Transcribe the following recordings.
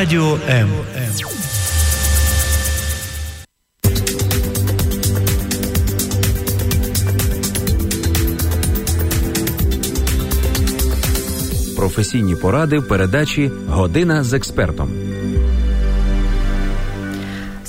Радіо М. Професійні поради в передачі Година з експертом.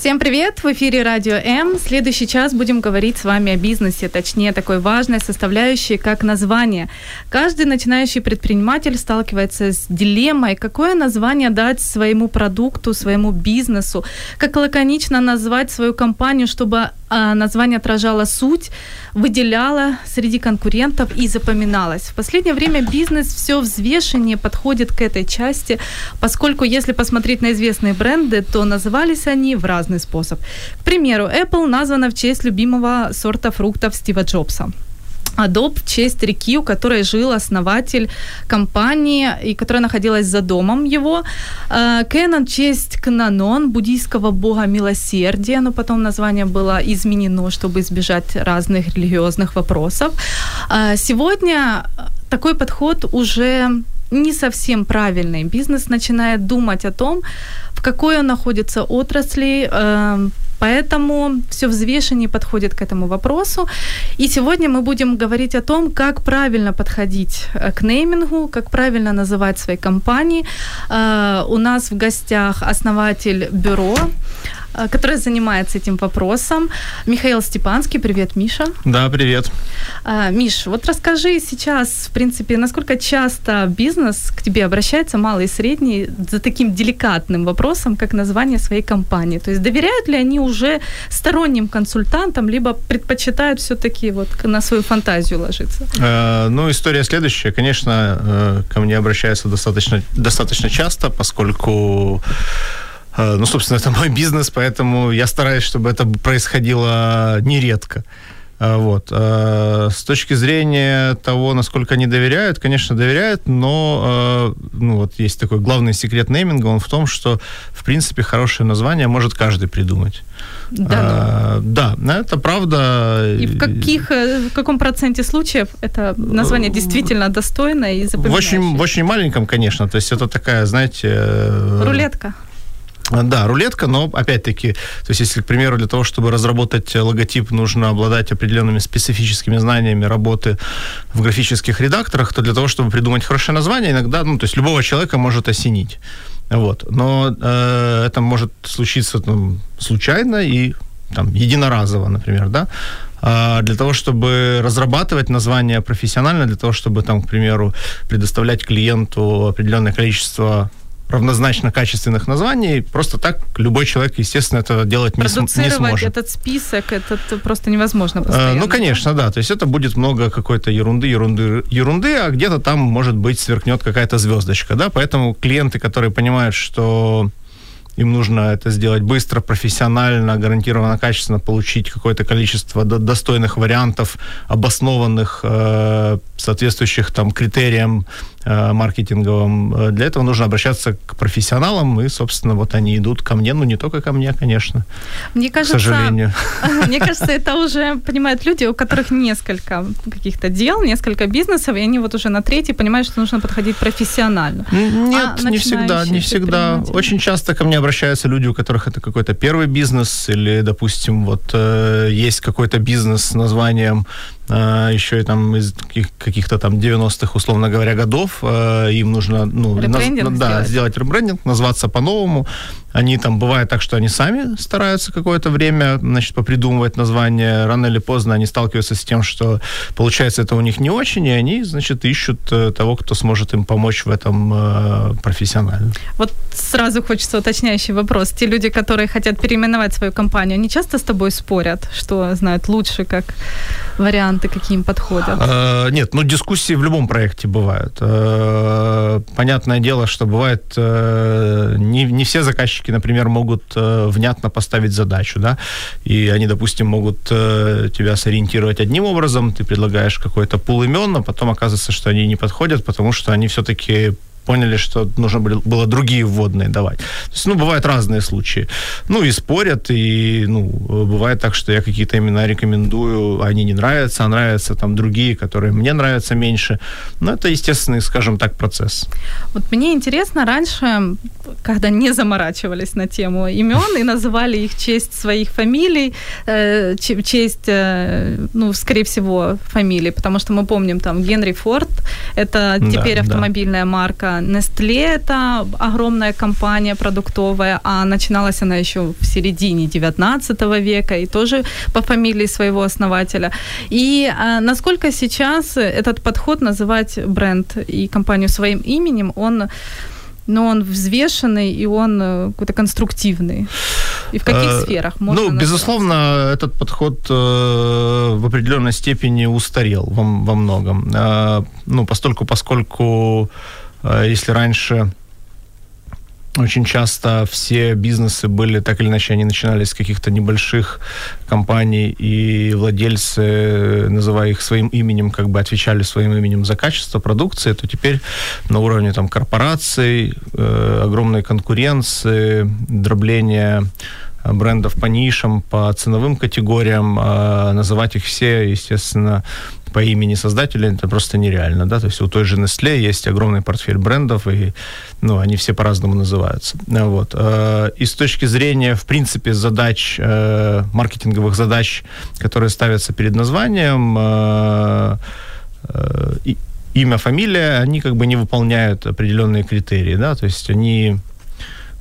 Всем привет! В эфире Радио М. Следующий час будем говорить с вами о бизнесе, точнее такой важной составляющей, как название. Каждый начинающий предприниматель сталкивается с дилеммой, какое название дать своему продукту, своему бизнесу, как лаконично назвать свою компанию, чтобы название отражало суть, выделяло среди конкурентов и запоминалось. В последнее время бизнес все взвешеннее подходит к этой части, поскольку если посмотреть на известные бренды, то назывались они в разный способ. К примеру, Apple названа в честь любимого сорта фруктов Стива Джобса. Adobe в честь реки, у которой жил основатель компании, и которая находилась за домом его. Кэнон в честь Кнанон, буддийского бога милосердия, но потом название было изменено, чтобы избежать разных религиозных вопросов. Сегодня такой подход уже не совсем правильный. Бизнес начинает думать о том, в какой он находится отрасли, Поэтому все взвешеннее подходит к этому вопросу. И сегодня мы будем говорить о том, как правильно подходить э, к неймингу, как правильно называть свои компании. Э, у нас в гостях основатель бюро которая занимается этим вопросом. Михаил Степанский. Привет, Миша. Да, привет. А, Миш, вот расскажи сейчас, в принципе, насколько часто бизнес к тебе обращается, малый и средний, за таким деликатным вопросом, как название своей компании. То есть доверяют ли они уже сторонним консультантам, либо предпочитают все-таки вот на свою фантазию ложиться? Э, ну, история следующая. Конечно, э, ко мне обращаются достаточно, достаточно часто, поскольку Э, ну, собственно, это мой бизнес, поэтому я стараюсь, чтобы это происходило нередко. Э, вот. Э, с точки зрения того, насколько они доверяют, конечно, доверяют, но ну, вот есть такой главный секрет нейминга, он в том, что, в принципе, хорошее название может каждый придумать. Да, а, да, это правда. И в, каких, в каком проценте случаев это название действительно достойно и запоминающее? В очень, в очень маленьком, конечно. То есть это такая, знаете... Рулетка. Да, рулетка, но опять-таки, то есть если, к примеру, для того, чтобы разработать логотип, нужно обладать определенными специфическими знаниями работы в графических редакторах, то для того, чтобы придумать хорошее название, иногда, ну, то есть любого человека может осенить. Вот. Но э, это может случиться там, случайно и там, единоразово, например, да. А для того, чтобы разрабатывать название профессионально, для того, чтобы, там, к примеру, предоставлять клиенту определенное количество равнозначно качественных названий. Просто так любой человек, естественно, это делать не, см- не сможет. этот список, это просто невозможно э, постоянно. Ну, конечно, да. То есть это будет много какой-то ерунды, ерунды, ерунды, а где-то там, может быть, сверкнет какая-то звездочка, да. Поэтому клиенты, которые понимают, что им нужно это сделать быстро, профессионально, гарантированно, качественно, получить какое-то количество достойных вариантов, обоснованных, э, соответствующих там критериям Э, маркетинговым. Э, для этого нужно обращаться к профессионалам, и, собственно, вот они идут ко мне, ну, не только ко мне, конечно, мне кажется, к сожалению. Мне кажется, это уже понимают люди, у которых несколько каких-то дел, несколько бизнесов, и они вот уже на третий понимают, что нужно подходить профессионально. Нет, а не всегда, не всегда. Очень часто ко мне обращаются люди, у которых это какой-то первый бизнес, или, допустим, вот э, есть какой-то бизнес с названием э, еще и там из каких-то там 90-х, условно говоря, годов. Э, им нужно ну, наз, да, сделать. сделать ребрендинг, назваться по-новому. Они там, бывает так, что они сами стараются какое-то время, значит, попридумывать название. Рано или поздно они сталкиваются с тем, что получается это у них не очень, и они, значит, ищут э, того, кто сможет им помочь в этом э, профессионально. Вот сразу хочется уточняющий вопрос. Те люди, которые хотят переименовать свою компанию, они часто с тобой спорят, что знают лучше, как варианты, какие им подходят? Э, нет, ну дискуссии в любом проекте бывают. Э, понятное дело, что бывает э, не, не все заказчики заказчики, например, могут э, внятно поставить задачу, да, и они, допустим, могут э, тебя сориентировать одним образом, ты предлагаешь какой-то пул имен, но потом оказывается, что они не подходят, потому что они все-таки поняли, что нужно было другие вводные давать. То есть, ну, бывают разные случаи. Ну, и спорят, и, ну, бывает так, что я какие-то имена рекомендую, они не нравятся, а нравятся там другие, которые мне нравятся меньше. Но это естественный, скажем так, процесс. Вот мне интересно, раньше, когда не заморачивались на тему имен и называли их честь своих фамилий, э, честь, э, ну, скорее всего, фамилий, потому что мы помним там Генри Форд, это теперь да, автомобильная да. марка, Nestle это огромная компания продуктовая, а начиналась она еще в середине 19 века и тоже по фамилии своего основателя. И а, насколько сейчас этот подход называть бренд и компанию своим именем, он но он взвешенный и он э, какой-то конструктивный. И в каких э, сферах можно Ну, назвать? безусловно, этот подход э, в определенной степени устарел во, во многом. Э, ну, постольку, поскольку если раньше очень часто все бизнесы были, так или иначе, они начинались с каких-то небольших компаний, и владельцы, называя их своим именем, как бы отвечали своим именем за качество продукции, то теперь на уровне там корпораций, э, огромной конкуренции, дробления брендов по нишам, по ценовым категориям, э, называть их все, естественно, по имени создателя это просто нереально, да, то есть у той же Nestle есть огромный портфель брендов, и, ну, они все по-разному называются, вот. Э, и с точки зрения, в принципе, задач, э, маркетинговых задач, которые ставятся перед названием, э, имя, фамилия, они как бы не выполняют определенные критерии, да, то есть они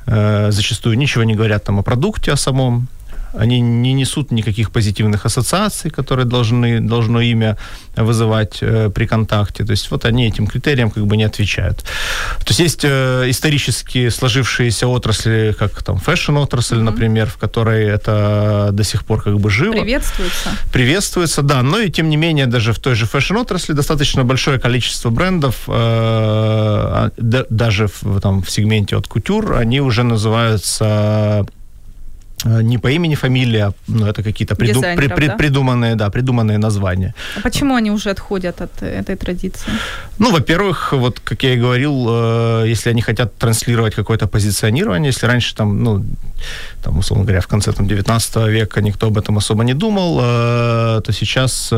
зачастую ничего не говорят там о продукте, о самом, они не несут никаких позитивных ассоциаций, которые должны, должно имя вызывать э, при контакте. То есть вот они этим критериям как бы не отвечают. То есть есть э, исторически сложившиеся отрасли, как там фэшн-отрасль, mm-hmm. например, в которой это до сих пор как бы живо. Приветствуется. Приветствуется, да. Но и тем не менее даже в той же фэшн-отрасли достаточно большое количество брендов, э, а, да, даже в, там, в сегменте от кутюр, они уже называются не по имени, фамилия, а, ну, это какие-то приду, при, при, да? придуманные, да, придуманные названия. А почему они уже отходят от этой традиции? Ну, во-первых, вот, как я и говорил, э, если они хотят транслировать какое-то позиционирование, если раньше там, ну, там, условно говоря, в конце там, 19 века никто об этом особо не думал, э, то сейчас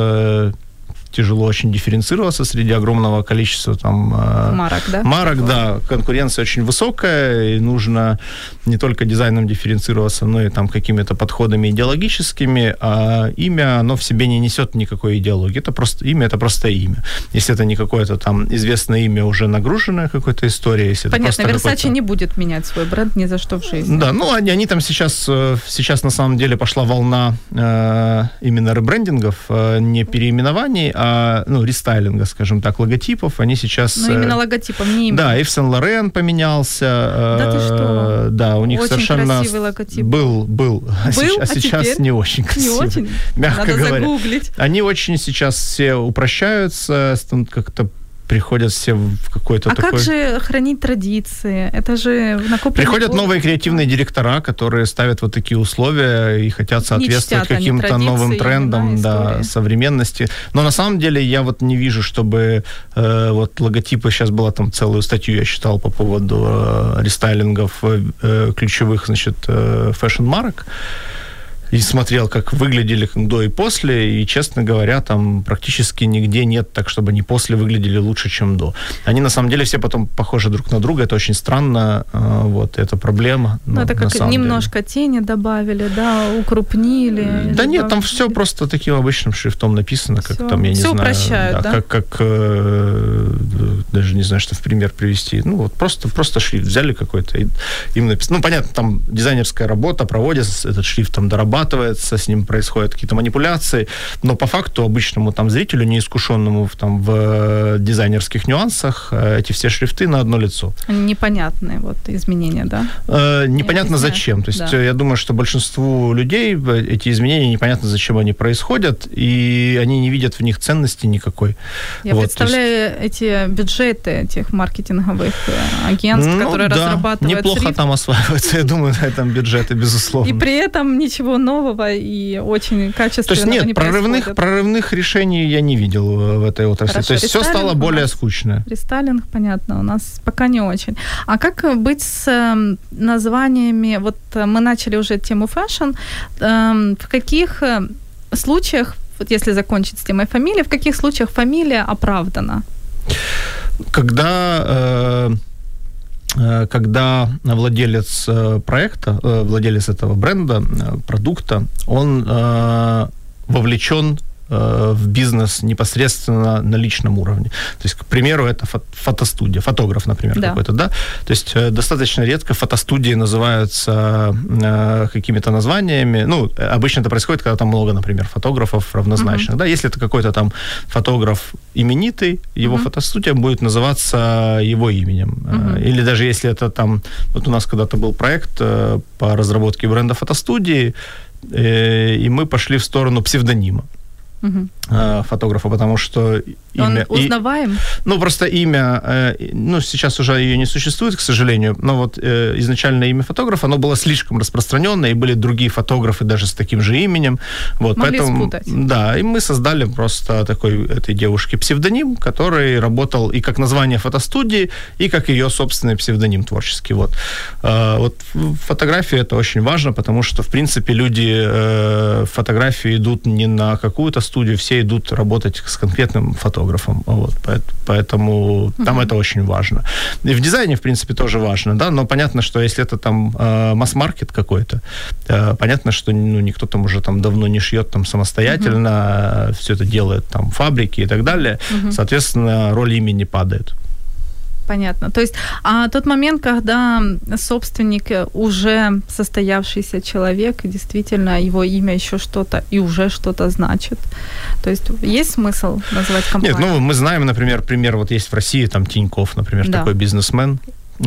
тяжело очень дифференцироваться среди огромного количества там... Э, марок, да? Марок, да. Конкуренция очень высокая, и нужно не только дизайном дифференцироваться, но и там какими-то подходами идеологическими, а имя, оно в себе не несет никакой идеологии. Это просто имя, это просто имя. Если это не какое-то там известное имя, уже нагруженное какой-то историей, если Понятно, Versace не будет менять свой бренд ни за что в жизни. Да, ну они, они там сейчас, э, сейчас на самом деле пошла волна э, именно ребрендингов, э, не переименований, а, ну, рестайлинга, скажем так, логотипов. Они сейчас... Ну, именно э, логотипом, не именно. Да, и в Сен-Лорен поменялся. Э, да ты что? Да, у них очень совершенно... красивый логотип. Был, был. А был, а, а сейчас теперь? не очень красивый. Не очень? Мягко Надо говоря. загуглить. Они очень сейчас все упрощаются, как-то приходят все в какой-то а такой... как же хранить традиции? Это же накопленный Приходят опыт. новые креативные директора, которые ставят вот такие условия и хотят соответствовать каким-то новым трендам, да, современности. Но на самом деле я вот не вижу, чтобы э, вот логотипы, сейчас была там целую статью, я читал по поводу э, рестайлингов э, ключевых, значит, э, fashion-марок, и смотрел, как выглядели до и после, и, честно говоря, там практически нигде нет так, чтобы они после выглядели лучше, чем до. Они, на самом деле, все потом похожи друг на друга, это очень странно, а, вот, это проблема. Ну, это как немножко деле. тени добавили, да, укрупнили. Да нет, там все просто таким обычным шрифтом написано, как всё. там, я не все знаю. упрощают, да? да? Как, как э, даже не знаю, что в пример привести. Ну, вот просто, просто шрифт взяли какой-то, и им написано. Ну, понятно, там дизайнерская работа проводится, этот шрифт там дорабатывается, обрабатывается, с ним происходят какие-то манипуляции, но по факту обычному там зрителю, неискушенному в, там, в э, дизайнерских нюансах, э, эти все шрифты на одно лицо. Непонятные вот изменения, да? Э, непонятно зачем. То есть да. я думаю, что большинству людей эти изменения непонятно зачем они происходят, и они не видят в них ценности никакой. Я вот, представляю есть... эти бюджеты этих маркетинговых э, агентств, ну, которые да, разрабатывают неплохо шрифт. там осваивается, я думаю, на этом бюджеты, безусловно. И при этом ничего нового и очень качественно То есть нет, не прорывных, прорывных решений я не видел в этой отрасли. Хорошо, То есть все стало более скучно. Рестайлинг, понятно, у нас пока не очень. А как быть с эм, названиями? Вот э, мы начали уже тему fashion. Эм, в каких э, случаях, вот если закончить с темой фамилии, в каких случаях фамилия оправдана? Когда э, когда владелец проекта, владелец этого бренда, продукта, он вовлечен Э, в бизнес непосредственно на личном уровне. То есть, к примеру, это фотостудия, фотограф, например, да. какой-то, да. То есть э, достаточно редко фотостудии называются э, какими-то названиями. Ну, обычно это происходит, когда там много, например, фотографов равнозначных, uh-huh. да. Если это какой-то там фотограф именитый, его uh-huh. фотостудия будет называться его именем. Uh-huh. Или даже если это там, вот у нас когда-то был проект по разработке бренда фотостудии, и мы пошли в сторону псевдонима угу. фотографа, потому что имя... Он узнаваем? И, ну, просто имя, э, ну, сейчас уже ее не существует, к сожалению, но вот э, изначально имя фотографа, оно было слишком распространенное, и были другие фотографы даже с таким же именем. Вот, Могли поэтому, спутать. Да, и мы создали просто такой этой девушке псевдоним, который работал и как название фотостудии, и как ее собственный псевдоним творческий. Вот, э, вот фотографии это очень важно, потому что, в принципе, люди фотографии идут не на какую-то студию, все идут работать с конкретным фотографом. Вот, поэтому uh-huh. там это очень важно. И в дизайне, в принципе, тоже важно, да, но понятно, что если это там э, масс-маркет какой-то, э, понятно, что ну, никто там уже там давно не шьет там самостоятельно, uh-huh. все это делает там фабрики и так далее, uh-huh. соответственно, роль имени падает. Понятно. То есть а тот момент, когда собственник уже состоявшийся человек, и действительно его имя еще что-то и уже что-то значит. То есть есть смысл называть компанию? Нет, ну мы знаем, например, пример, вот есть в России там Тиньков, например, да. такой бизнесмен,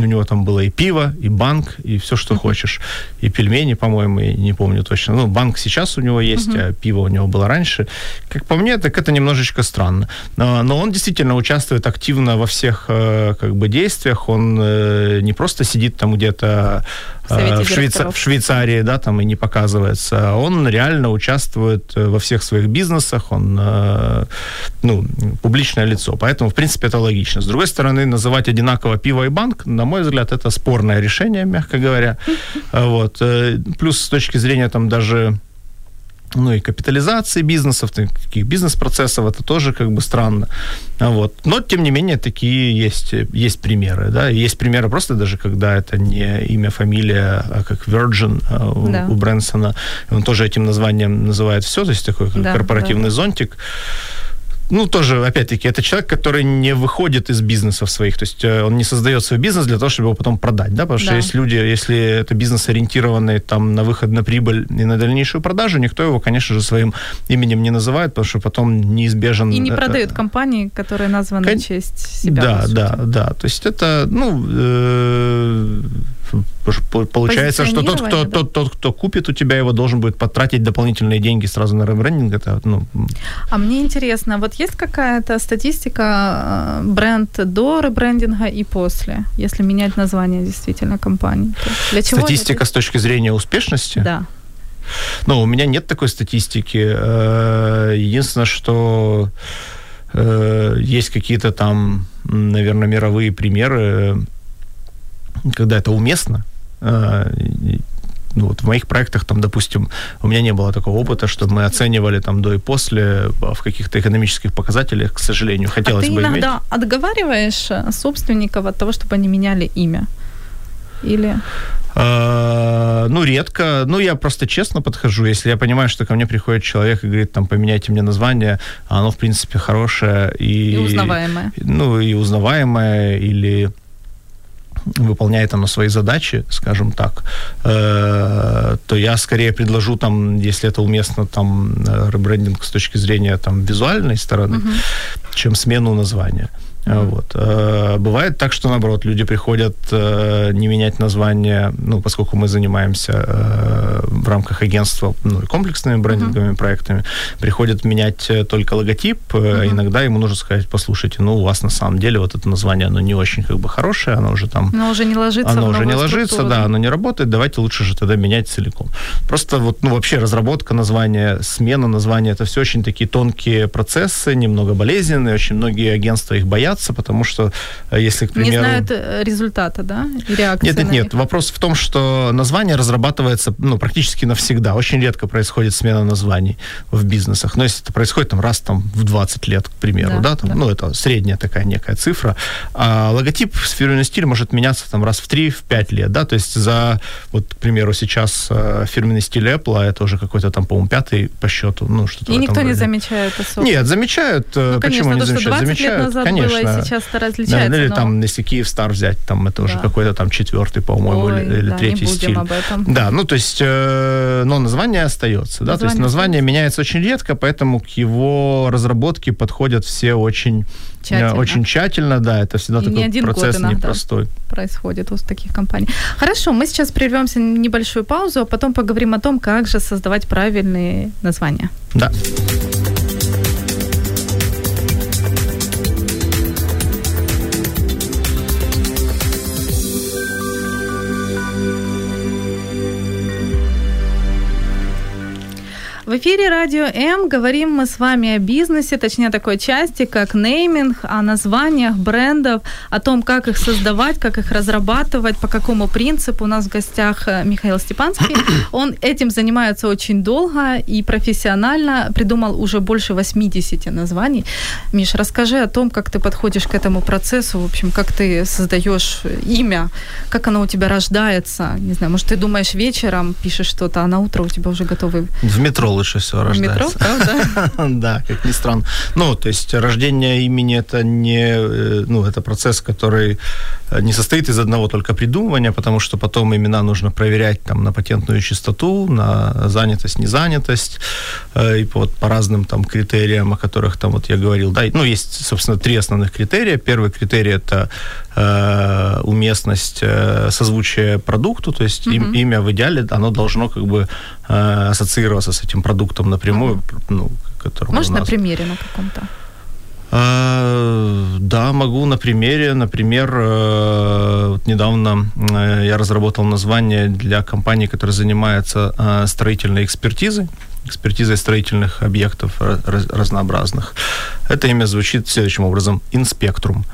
у него там было и пиво, и банк, и все, что uh-huh. хочешь. И пельмени, по-моему, я не помню точно. Ну, банк сейчас у него есть, uh-huh. а пиво у него было раньше. Как по мне, так это немножечко странно. Но, он действительно участвует активно во всех э, как бы действиях. Он э, не просто сидит там где-то в, в, Швейца- в Швейцарии, да, там и не показывается. Он реально участвует э, во всех своих бизнесах, он, э, ну, публичное лицо. Поэтому, в принципе, это логично. С другой стороны, называть одинаково пиво и банк, на мой взгляд, это спорное решение, мягко говоря. Вот. Э, плюс с точки зрения там даже ну и капитализации бизнесов, таких бизнес-процессов, это тоже как бы странно. Вот. Но, тем не менее, такие есть, есть примеры. Да? Есть примеры просто даже, когда это не имя, фамилия, а как Virgin а, у, да. у Брэнсона. Он тоже этим названием называет все, то есть такой да, корпоративный да. зонтик ну, тоже, опять-таки, это человек, который не выходит из бизнесов своих, то есть э, он не создает свой бизнес для того, чтобы его потом продать, да, потому да. что есть люди, если это бизнес ориентированный там на выход на прибыль и на дальнейшую продажу, никто его, конечно же, своим именем не называет, потому что потом неизбежен... И не э, продают компании, которые названы Кон... в честь себя. Да, да, да, то есть это, ну, э Получается, что тот кто, да? тот, тот, кто купит у тебя его, должен будет потратить дополнительные деньги сразу на ребрендинг. Это, ну... А мне интересно, вот есть какая-то статистика э, бренд до ребрендинга и после, если менять название действительно компании? Для чего Статистика это? с точки зрения успешности? Да. Ну, у меня нет такой статистики. Э, единственное, что э, есть какие-то там, наверное, мировые примеры когда это уместно, ну, вот в моих проектах, там, допустим, у меня не было такого опыта, чтобы мы оценивали там до и после в каких-то экономических показателях, к сожалению, хотелось а ты бы иногда иметь. отговариваешь э, собственников от того, чтобы они меняли имя? Или... Ну, редко. Ну, я просто честно подхожу. Если я понимаю, что ко мне приходит человек и говорит, там, поменяйте мне название, а оно, в принципе, хорошее и... И узнаваемое. Ну, и узнаваемое, или выполняет оно свои задачи, скажем так, э, то я скорее предложу там, если это уместно, там, э, ребрендинг с точки зрения там визуальной стороны, угу. чем смену названия. Вот. Бывает так, что наоборот, люди приходят не менять название, ну, поскольку мы занимаемся в рамках агентства ну, комплексными брендинговыми mm-hmm. проектами, приходят менять только логотип, mm-hmm. иногда ему нужно сказать, послушайте, ну, у вас на самом деле вот это название, оно не очень как бы хорошее, оно уже там... Оно уже не ложится Оно уже не ложится, да, оно не работает, давайте лучше же тогда менять целиком. Просто вот, ну, вообще разработка названия, смена названия, это все очень такие тонкие процессы, немного болезненные, очень многие агентства их боятся, потому что э, если, к примеру... Не знают э, результата, да, и реакции Нет, нет, нет, вопрос в том, что название разрабатывается, ну, практически навсегда. Очень редко происходит смена названий в бизнесах. Но если это происходит там раз там в 20 лет, к примеру, да, да, там, да. ну, это средняя такая некая цифра. А логотип, фирменный стиль может меняться там раз в 3, в 5 лет, да, то есть за, вот, к примеру, сейчас э, фирменный стиль Apple, а это уже какой-то там, по-моему, пятый по счету, ну, что-то И никто роде. не замечает особо. Нет, замечают. Ну, Почему конечно, не то, замечают? 20 замечают, назад конечно. Было, и сейчас это различается. Да, или но... там, если Киевстар взять, там это уже да. какой-то там четвертый, по-моему, Ой, или, или да, третий не будем стиль. об этом. Да, ну, то есть, э, но название остается, да, название то есть название остается. меняется очень редко, поэтому к его разработке подходят все очень Тщательно. Очень тщательно, да, это всегда и такой не один процесс год непростой. Происходит у таких компаний. Хорошо, мы сейчас прервемся на небольшую паузу, а потом поговорим о том, как же создавать правильные названия. Да. В эфире Радио М говорим мы с вами о бизнесе, точнее такой части, как нейминг, о названиях брендов, о том, как их создавать, как их разрабатывать, по какому принципу. У нас в гостях э, Михаил Степанский. Он этим занимается очень долго и профессионально, придумал уже больше 80 названий. Миш, расскажи о том, как ты подходишь к этому процессу, в общем, как ты создаешь имя, как оно у тебя рождается. Не знаю, может, ты думаешь вечером, пишешь что-то, а на утро у тебя уже готовый... В метро лучше всего рождается. Метро, правда? да, как ни странно. Ну, то есть рождение имени это не, э, ну, это процесс, который э, не состоит из одного только придумывания, потому что потом имена нужно проверять там на патентную чистоту, на занятость, незанятость, э, и вот по разным там критериям, о которых там вот я говорил, да, ну, есть, собственно, три основных критерия. Первый критерий это э, уместность, э, созвучие продукту, то есть mm-hmm. им, имя в идеале, оно должно как бы э, ассоциироваться с этим продуктом напрямую, mm-hmm. ну, который Может, нас... на примере на каком-то? Uh, да, могу на примере. Например, uh, вот недавно я разработал название для компании, которая занимается строительной экспертизой, экспертизой строительных объектов раз- разнообразных. Это имя звучит следующим образом – «Инспектрум».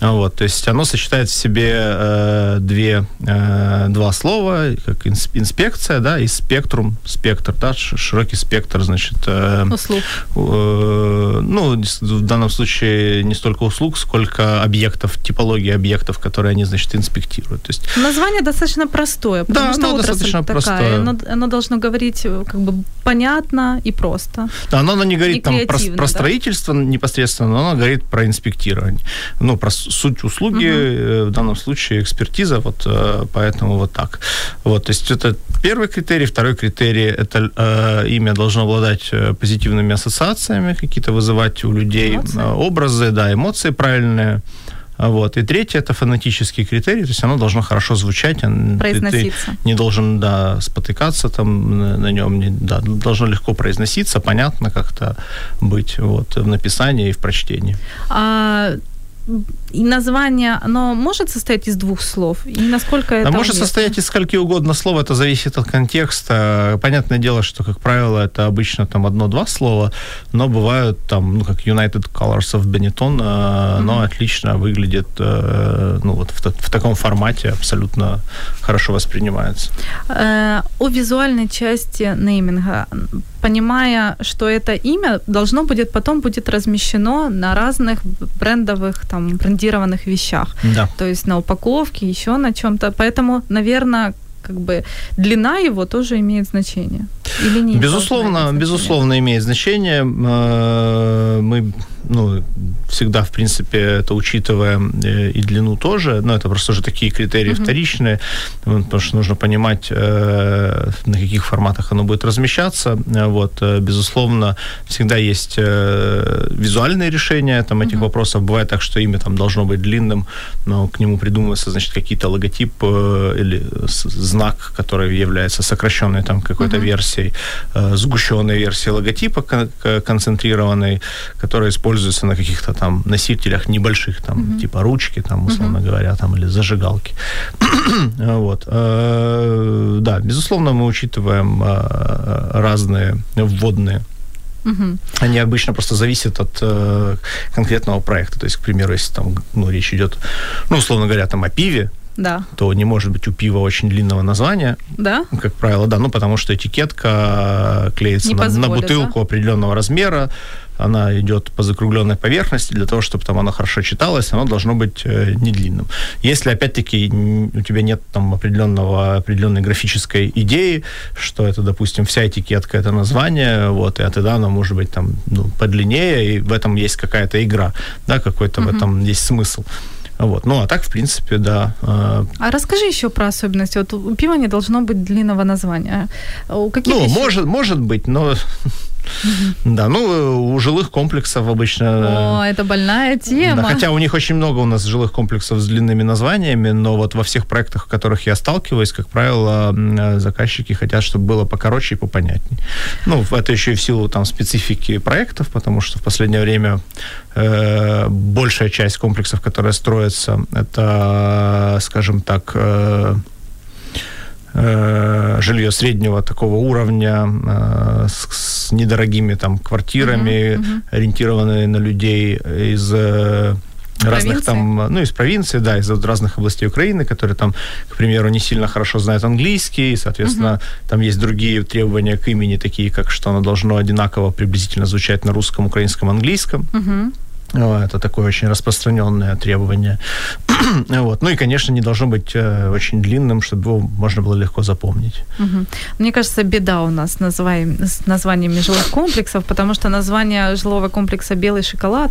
Вот, то есть оно сочетает в себе э, две, э, два слова, как инспекция, да, и спектрум, спектр, да, широкий спектр, значит... Э, услуг. Э, ну, в данном случае не столько услуг, сколько объектов, типологии объектов, которые они, значит, инспектируют. То есть... Название достаточно простое, потому да, что оно достаточно такая, простое. Оно, оно должно говорить э, как бы понятно и просто. Да, оно, оно не говорит там про, про да? строительство непосредственно, но оно говорит про инспектирование. Ну, про суть услуги, угу. в данном случае экспертиза, вот э, поэтому вот так. Вот, то есть это первый критерий. Второй критерий – это э, имя должно обладать позитивными ассоциациями, какие-то вызывать у людей эмоции. образы, да, эмоции правильные. Вот. И третье – это фонетический критерий, то есть оно должно хорошо звучать. Произноситься. Ты, ты не должен, да, спотыкаться там на, на нем, не, да, должно легко произноситься, понятно как-то быть вот, в написании и в прочтении. А и название, оно может состоять из двух слов? И насколько это... Может состоять из скольки угодно слов, это зависит от контекста. Понятное дело, что, как правило, это обычно там одно-два слова, но бывают там, ну, как United Colors of Benetton, mm-hmm. но отлично выглядит, э, ну, вот в, в таком формате абсолютно хорошо воспринимается. Э, о визуальной части нейминга понимая, что это имя должно будет потом будет размещено на разных брендовых, там, брендированных вещах. Да. То есть на упаковке, еще на чем-то. Поэтому, наверное, как бы длина его тоже имеет значение. Или не безусловно, безусловно имеет значение. Э, мы ну, всегда, в принципе, это учитываем и длину тоже, но это просто уже такие критерии uh-huh. вторичные, потому что нужно понимать, на каких форматах оно будет размещаться. Вот, безусловно, всегда есть визуальные решения там, этих uh-huh. вопросов. Бывает так, что имя там должно быть длинным, но к нему придумывается, значит, какие-то логотип или знак, который является сокращенной там какой-то uh-huh. версией, сгущенной версией логотипа концентрированной, которая используется на каких-то там носителях небольших, там, uh-huh. типа ручки, там, условно uh-huh. говоря, там, или зажигалки. вот. Э, да, безусловно, мы учитываем э, разные вводные Угу. Они обычно просто зависят от э, конкретного проекта. То есть, к примеру, если там ну, речь идет, ну, условно говоря, там о пиве, да. то не может быть у пива очень длинного названия. Да? Как правило, да. Ну, потому что этикетка клеится на, на бутылку да? определенного размера, она идет по закругленной поверхности, для того, чтобы там она хорошо читалась, оно должно быть э, не длинным. Если, опять-таки, у тебя нет там определенного, определенной графической идеи, что это, допустим, вся этикетка, это название, вот, и тогда оно может быть там ну, подлиннее, и в этом есть какая-то игра, да, какой-то угу. в этом есть смысл. Вот. Ну, а так, в принципе, да. А, а расскажи еще про особенности. Вот у пива не должно быть длинного названия. У каких ну, еще? может, может быть, но да, ну, у жилых комплексов обычно... О, это больная тема. Да, хотя у них очень много у нас жилых комплексов с длинными названиями, но вот во всех проектах, в которых я сталкиваюсь, как правило, заказчики хотят, чтобы было покороче и попонятнее. Ну, это еще и в силу там специфики проектов, потому что в последнее время э, большая часть комплексов, которые строятся, это, скажем так, э, э, жилье среднего такого уровня э, с, с недорогими там квартирами, uh-huh, uh-huh. ориентированные на людей из э, разных там, ну, из провинции, да, из разных областей Украины, которые там, к примеру, не сильно хорошо знают английский, и, соответственно, uh там есть другие требования к имени, такие как, что оно должно одинаково приблизительно звучать на русском, украинском, английском. uh это такое очень распространенное требование. вот. Ну и, конечно, не должно быть э, очень длинным, чтобы его можно было легко запомнить. Угу. Мне кажется, беда у нас называем, с названиями жилых комплексов, потому что название жилого комплекса «Белый шоколад»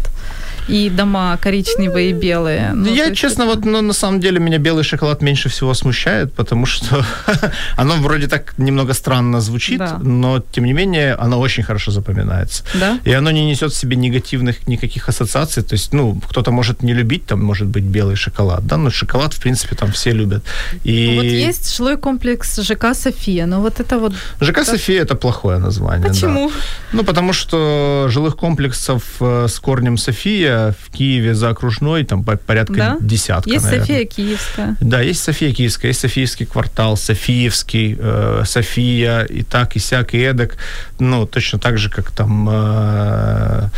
и дома коричневые и белые. Ну, Я, честно, это... вот, ну, на самом деле меня белый шоколад меньше всего смущает, потому что оно вроде так немного странно звучит, да. но, тем не менее, оно очень хорошо запоминается. Да? И оно не несет в себе негативных никаких ассоциаций. То есть, ну, кто-то может не любить, там, может быть, белый шоколад, да, но шоколад, в принципе, там все любят. И... Ну, вот есть жилой комплекс ЖК «София», но вот это вот... ЖК. «София» — это плохое название, Почему? Да. Ну, потому что жилых комплексов э, с корнем «София» в Киеве за окружной, там порядка да? десятка, Есть наверное. София Киевская. Да, есть София Киевская, есть Софиевский квартал, Софиевский, э, София, и так, и сяк, и эдак. Ну, точно так же, как там... Э,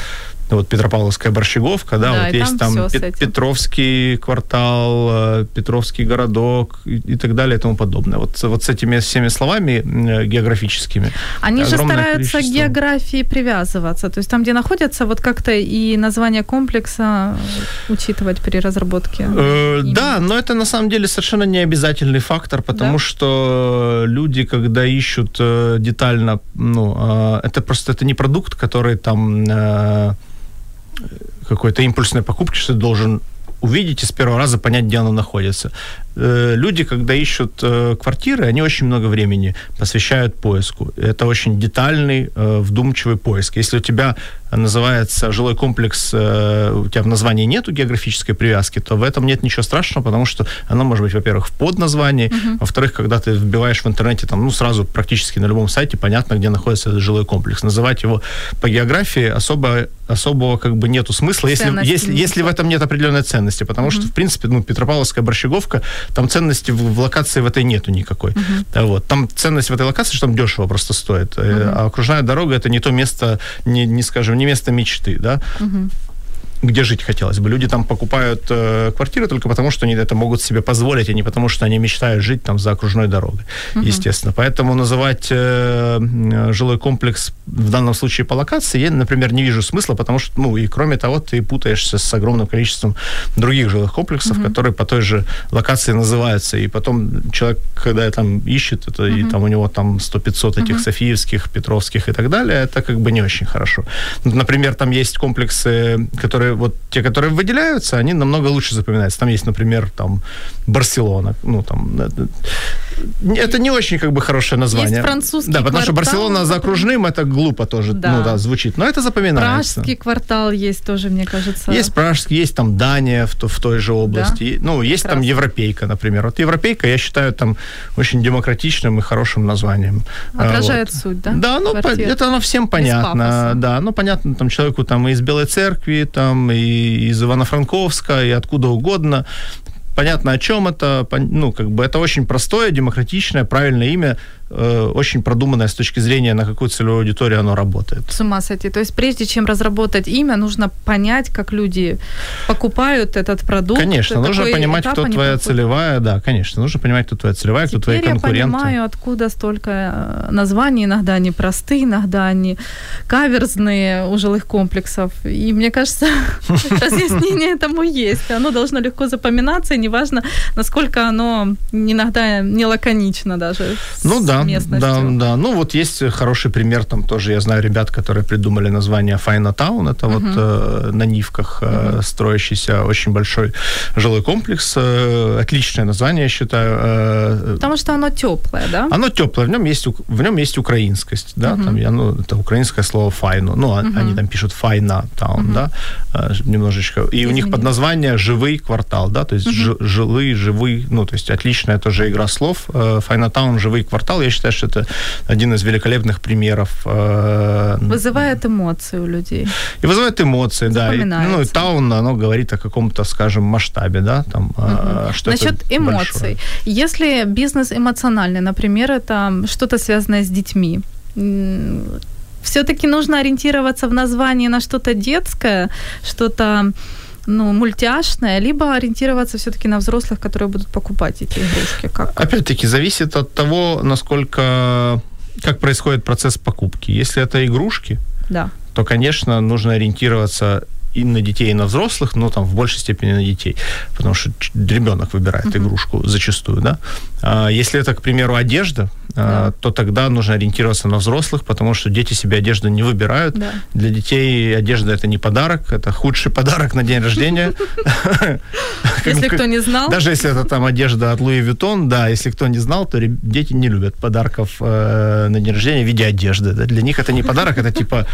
вот Петропавловская Борщеговка, да, да вот есть там, там Пет- Петровский квартал, э, Петровский городок и, и так далее и тому подобное. Вот, вот с этими всеми словами географическими. Они же стараются количество... к географии привязываться, то есть там, где находятся, вот как-то и название комплекса учитывать при разработке. Э, да, но это на самом деле совершенно не обязательный фактор, потому да? что люди, когда ищут э, детально, ну, э, это просто это не продукт, который там какой-то импульсной покупки, что ты должен увидеть и с первого раза понять, где оно находится. Э, люди, когда ищут э, квартиры, они очень много времени посвящают поиску. Это очень детальный, э, вдумчивый поиск. Если у тебя называется жилой комплекс, у тебя в названии нету географической привязки, то в этом нет ничего страшного, потому что оно может быть, во-первых, в подназвании, uh-huh. во-вторых, когда ты вбиваешь в интернете, там, ну, сразу практически на любом сайте понятно, где находится этот жилой комплекс. Называть его по географии особо, особого как бы нету смысла, если, если, если в этом нет определенной ценности, потому uh-huh. что, в принципе, ну, Петропавловская борщеговка там ценности в, в локации в этой нету никакой. Uh-huh. Вот. Там ценность в этой локации, что там дешево просто стоит. Uh-huh. А окружная дорога это не то место, не, не скажем, не место мечты, да. Uh-huh. Где жить хотелось бы. Люди там покупают э, квартиры только потому, что они это могут себе позволить, а не потому, что они мечтают жить там за окружной дорогой, uh естественно. Поэтому называть э, жилой комплекс в данном случае по локации я, например, не вижу смысла, потому что, ну, и кроме того, ты путаешься с огромным количеством других жилых комплексов, uh которые по той же локации называются, и потом человек, когда там ищет это, uh и там у него там 100-500 этих uh Софиевских, Петровских и так далее, это как бы не очень хорошо. Например, там есть комплексы, которые вот те, которые выделяются, они намного лучше запоминаются. Там есть, например, там Барселона, ну там это, это не очень как бы хорошее название. Есть французский Да, потому квартал, что Барселона за окружным это глупо тоже, Да. ну да, звучит, но это запоминается. Пражский квартал есть тоже, мне кажется. Есть Пражский, есть там Дания в, в той же области. И, Ну, есть там Прекрасно. Европейка, например. Вот Европейка, я считаю, там очень демократичным и хорошим названием. А, Отражает вот. суть, да? Да, ну, квартир? это оно всем понятно. Да, ну, понятно, там человеку там из Белой Церкви, там и из Ивано-Франковска, и откуда угодно. Понятно, о чем это. Ну, как бы это очень простое, демократичное, правильное имя, очень продуманное с точки зрения, на какую целевую аудиторию оно работает. С ума сойти. То есть прежде чем разработать имя, нужно понять, как люди покупают этот продукт. Конечно, нужно понимать, кто твоя проходят. целевая, да, конечно, нужно понимать, кто твоя целевая, кто твои Теперь я конкуренты. понимаю, откуда столько э, названий. Иногда они простые, иногда они каверзные у жилых комплексов. И мне кажется, разъяснение этому есть. Оно должно легко запоминаться, и неважно, насколько оно иногда не лаконично даже Ну да, местностью. да, да. Ну вот есть хороший пример, там тоже. Я знаю ребят, которые придумали название Файна Таун. Это вот э, на Нивках э, строящийся очень большой жилой комплекс. Э, отличное название, я считаю. Э, Потому что оно теплое, да? Оно теплое, в нем есть, в нем есть украинскость, да, там, я, ну, это украинское слово файно, ну, а- они там пишут файна town, да, э, немножечко, и у них под название живый квартал, да, то есть жи- жилый, живый, ну, то есть отличная тоже игра слов, э, файна town, живый квартал, я считаю, что это один из великолепных примеров. э, Вызывает эмоции у людей. и вызывает эмоции, да, и, ну, и таун, оно говорит о каком-то, скажем, масштабе, да, там, э, что Насчет эмоций. большое. Если бизнес эмоциональный, например, это что-то связанное с детьми, все-таки нужно ориентироваться в названии на что-то детское, что-то ну, мультяшное, либо ориентироваться все-таки на взрослых, которые будут покупать эти игрушки. Как? Опять-таки, зависит от того, насколько как происходит процесс покупки. Если это игрушки, Да. то, конечно, нужно ориентироваться и на детей, и на взрослых, но там в большей степени на детей, потому что ребенок выбирает игрушку зачастую, да. А если это, к примеру, одежда, а, Да. то тогда нужно ориентироваться на взрослых, потому что дети себе одежду не выбирают. Да. Для детей одежда это не подарок, это худший подарок на день рождения. Если кто не знал, Даже если это там одежда от Луи Vuitton, да, если кто не знал, то дети не любят подарков э, на день рождения в виде одежды. Для них это не подарок, это типа,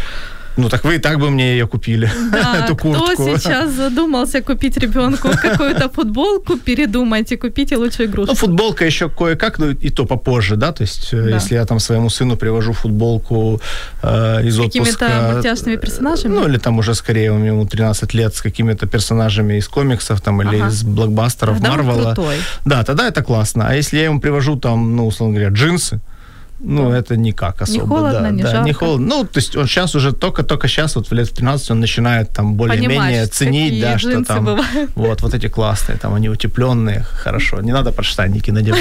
ну так вы и так бы мне ее купили, да, эту куртку. кто сейчас задумался купить ребенку какую-то футболку, передумайте, купите лучше игрушку. Ну, футболка еще кое-как, но и то попозже, да, то есть э, Да. если я там своему сыну привожу футболку э, из какими-то отпуска... мультяшными персонажами? Ну, или там уже скорее у ему 13 лет с какими-то персонажами из комиксов там или Ага. из блокбастеров Марвела. Да, тогда это классно. А если я ему привожу там, ну, условно говоря, джинсы, ну, Да. это никак особо. холодно, да, не да, жарко. не холодно. Ну, то есть он сейчас уже только-только сейчас, вот в лет в 13, он начинает там более-менее ценить, да, что там, бывают. вот, вот эти классные, там они утепленные, хорошо, не надо подштанники надевать.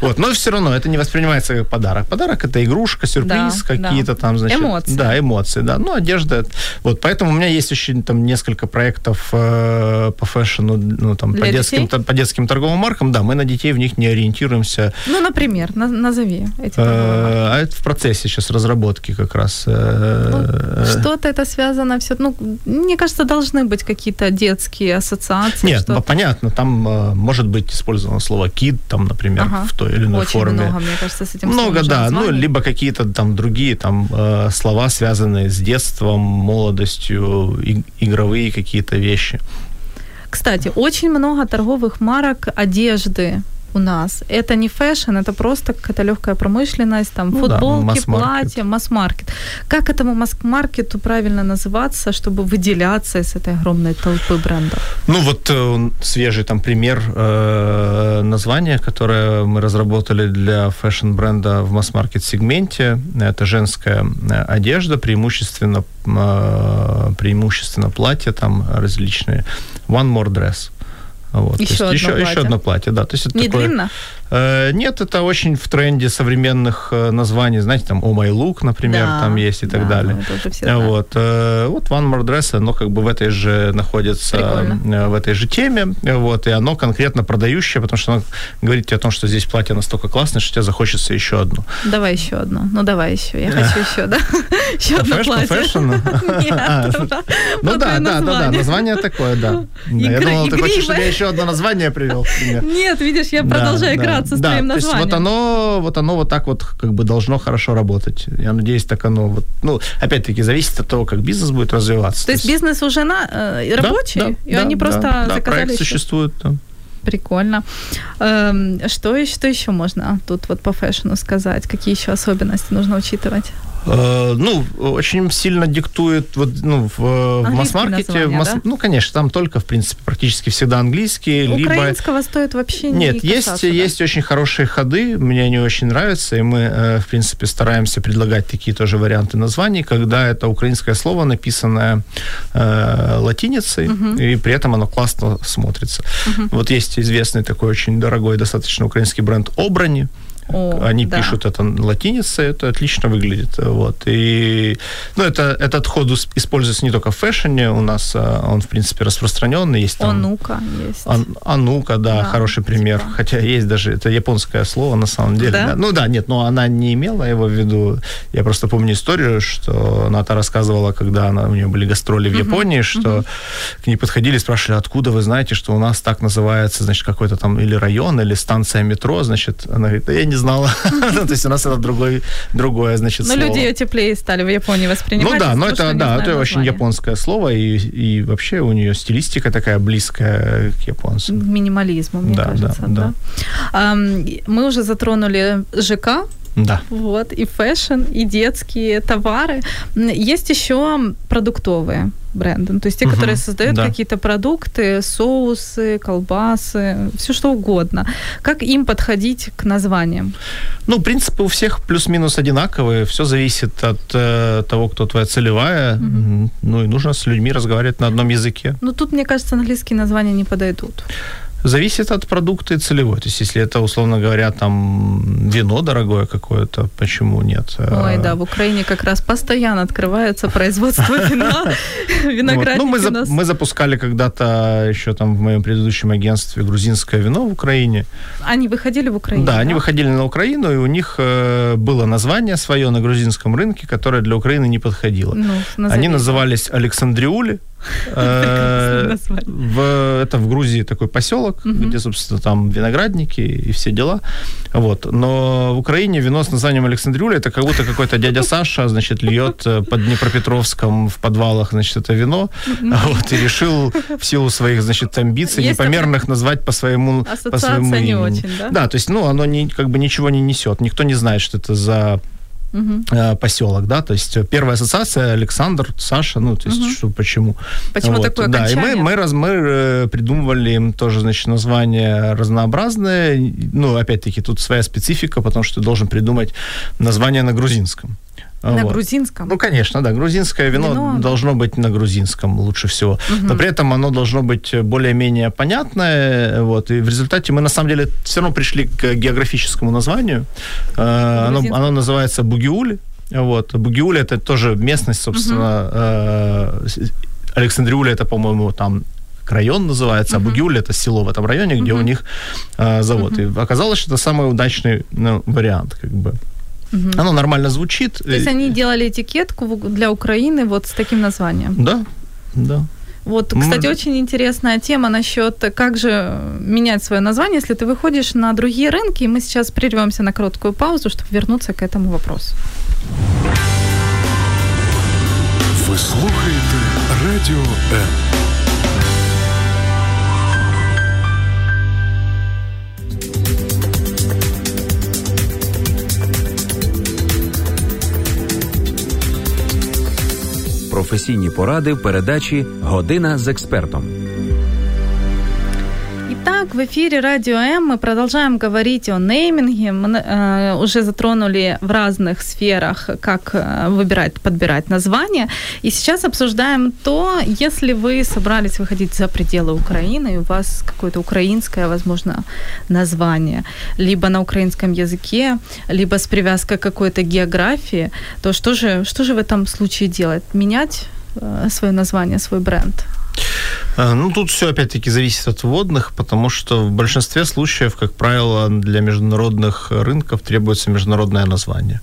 Вот, но все равно это не воспринимается как подарок. Подарок это игрушка, сюрприз, Да, какие-то да. там, значит. Эмоции. Да, эмоции, да. Ну, одежда. Вот, поэтому у меня есть еще там несколько проектов э, по фэшну, ну, там, по детским, та- по детским торговым маркам. Да, мы на детей в них не ориентируемся. Ну, например, на- назови эти Э, А это в процессе сейчас разработки как раз. э, Ну, Что-то это связано все. Ну, мне кажется, должны быть какие-то детские ассоциации. Нет, ну, понятно, там э, может быть использовано слово кид, там, например, Ага. в той или иной Очень форме. много, мне кажется, с этим Много, да. Ну, названий. либо какие-то там другие там э, слова, связанные с детством, молодостью, игровые какие-то вещи. Кстати, очень много торговых марок одежды у нас, это не fashion, это просто какая-то легкая промышленность, там, ну, футболки, да, платья, масс-маркет. Как этому масс-маркету правильно называться, чтобы выделяться из этой огромной толпы брендов? Ну, вот э, свежий там пример э, названия, которое мы разработали для fashion-бренда в масс-маркет сегменте. Это женская э, одежда, преимущественно, э, преимущественно платья там различные. One more dress. Вот. Еще, есть одно еще, еще одно платье, да. То есть это Не такое, длинно? Э, нет, это очень в тренде современных э, названий, знаете, там Oh My Look, например, Да, там есть и так да, далее. вот, э, вот One More Dress, оно как бы в этой же находится, Прикольно. в этой же теме, вот, и оно конкретно продающее, потому что оно говорит тебе о том, что здесь платье настолько классное, что тебе захочется еще одно. Давай еще одно. Ну, давай еще. Я хочу еще, да? Еще одно платье. fashion? А, Ну да, да, да, да, название. такое, да. Я думал, ты хочешь, чтобы я еще одно название привел. Нет, видишь, я продолжаю да, играться с да, твоим то есть названием. вот оно, вот оно вот так вот как бы должно хорошо работать. Я надеюсь, так оно вот, ну, опять-таки, зависит от того, как бизнес будет развиваться. То есть бизнес уже на, э, Да, рабочий, да, и да, они да, просто да, заказали проект еще? существует. да. Прикольно. Эм, Что, что еще можно тут вот по фэшну сказать? Какие еще особенности нужно учитывать? Э, Ну, очень сильно диктует вот, ну, в, в Английские масс-маркете. в масс- да? Ну, конечно, там только, в принципе, практически всегда английские, либо Украинского стоит вообще не Нет, есть, касаться, да? есть очень хорошие ходы, мне они очень нравятся, и мы, э, в принципе, стараемся предлагать такие тоже варианты названий, когда это украинское слово, написанное э, латиницей, и при этом оно классно смотрится. Вот есть известный такой очень дорогой достаточно украинский бренд «Обрани», О, они да. пишут это латиницей, это отлично выглядит. Вот. И, ну, это, этот ход используется не только в фэшне, у нас а, он, в принципе, распространенный. Есть там ну-ка, есть. а, а ну-ка, да, Да, хороший пример. типа. Хотя есть даже, это японское слово на самом деле. Да? Ну да, нет, но она не имела его в виду. Я просто помню историю, что Ната рассказывала, когда она, у нее были гастроли в Японии, что к ней подходили и спрашивали, откуда вы знаете, что у нас так называется, значит, какой-то там или район, или станция метро, значит, она говорит, да я не знала. То есть у нас это другой, другое, значит, Ну, слово. люди ее теплее стали в Японии воспринимать. Ну да, но что это, да, это очень японское слово, и, и вообще у нее стилистика такая близкая к японцам. К минимализму, мне Да, кажется. да, да. Ам, Мы уже затронули ЖК, Да. вот, и fashion, и детские товары. Есть еще продуктовые бренды, ну, то есть те, Мгм, которые создают да. какие-то продукты, соусы, колбасы, все что угодно. Как им подходить к названиям? Ну, принципы у всех плюс-минус одинаковые. Все зависит от э, того, кто твоя целевая. М, Ну, и нужно с людьми разговаривать на одном языке. Ну, тут, мне кажется, английские названия не подойдут. Зависит от продукта и целевой. То есть, если это, условно говоря, там вино дорогое какое-то, почему нет? Ой, да, в Украине как раз постоянно открывается производство вина, Вот. виноградники Ну, мы, запускали когда-то еще там в моем предыдущем агентстве грузинское вино в Украине. Они выходили в Украину? Да, они выходили на Украину, и у них э, было название свое на грузинском рынке, которое для Украины не подходило. Ну. Они назывались Александриули. Э, в, это в Грузии такой поселок, где, собственно, там виноградники и все дела. Вот. Но в Украине вино с названием Александриуля это как будто какой-то дядя Саша, значит, льет э, под Днепропетровском в подвалах, значит, это вино. Вот, и решил в силу своих, значит, амбиций Есть непомерных назвать по своему, по своему не имени. очень, да? Да, то есть, ну, оно не, как бы ничего не несет. Никто не знает, что это за Э, поселок, да, то есть первая ассоциация Александр, Саша, ну, то есть что, почему. Почему Вот, такое Да, и окончание? мы, мы, раз, мы э, придумывали им тоже, значит, название разнообразное, ну, опять-таки, тут своя специфика, потому что ты должен придумать название на грузинском. На Вот. грузинском? Ну, конечно, да. Грузинское вино, Вино, должно быть на грузинском лучше всего. Но при этом оно должно быть более-менее понятное. Вот. И в результате мы, на самом деле, все равно пришли к географическому названию. Э, Оно, оно называется Бугиули. Вот. Бугиули – это тоже местность, собственно, с- Александриуля – это, по-моему, там район называется, а Бугиули – это село в этом районе, где у них э, завод. И оказалось, что это самый удачный ну, вариант, как бы. Оно нормально звучит. То есть они делали этикетку для Украины вот с таким названием. Да, да. Вот, Мы- кстати, очень интересная тема насчет, как же менять свое название, если ты выходишь на другие рынки. И мы сейчас прервемся на короткую паузу, чтобы вернуться к этому вопросу. Ви слухаєте Радіо М. професійні поради в передачі Година з експертом. Итак, в эфире Радио М мы продолжаем говорить о нейминге. Мы э, уже затронули в разных сферах, как э, выбирать, подбирать название. И сейчас обсуждаем то, если вы собрались выходить за пределы Украины, и у вас какое-то украинское, возможно, название, либо на украинском языке, либо с привязкой к какой-то географии, то что же, что же в этом случае делать? Менять свое название, свой бренд? Э, Ну, тут все опять-таки зависит от вводных, потому что в большинстве случаев, как правило, для международных рынков требуется международное название.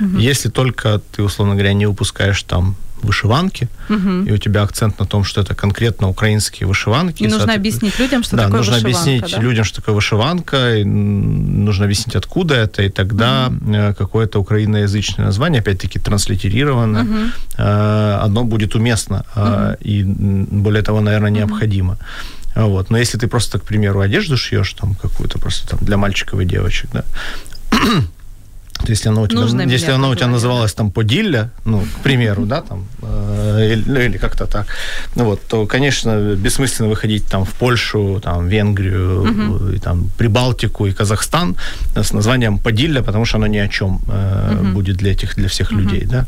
Угу. Если только ты, условно говоря, не выпускаешь там вышиванки, угу. и у тебя акцент на том, что это конкретно украинские вышиванки. И нужно объяснить людям, что да, такое нужно вышиванка. объяснить да? людям, что такое вышиванка, и нужно объяснить, откуда это, и тогда угу. какое-то украиноязычное название, опять-таки транслитерировано, угу. оно будет уместно, угу. и более того, наверное, необходимо. Угу. Вот. Но если ты просто, к примеру, одежду шьешь там какую-то просто там для мальчиков и девочек, да, если оно у тебя, Нужно если оно у тебя называлось там Подилля, ну, к примеру, да, там, э, или, или как-то так, ну вот, то, конечно, бессмысленно выходить там в Польшу, там, Венгрию, uh-huh. и, там, Прибалтику и Казахстан с названием Подилля, потому что оно ни о чем э, uh-huh. будет для этих, для всех uh-huh. людей, да.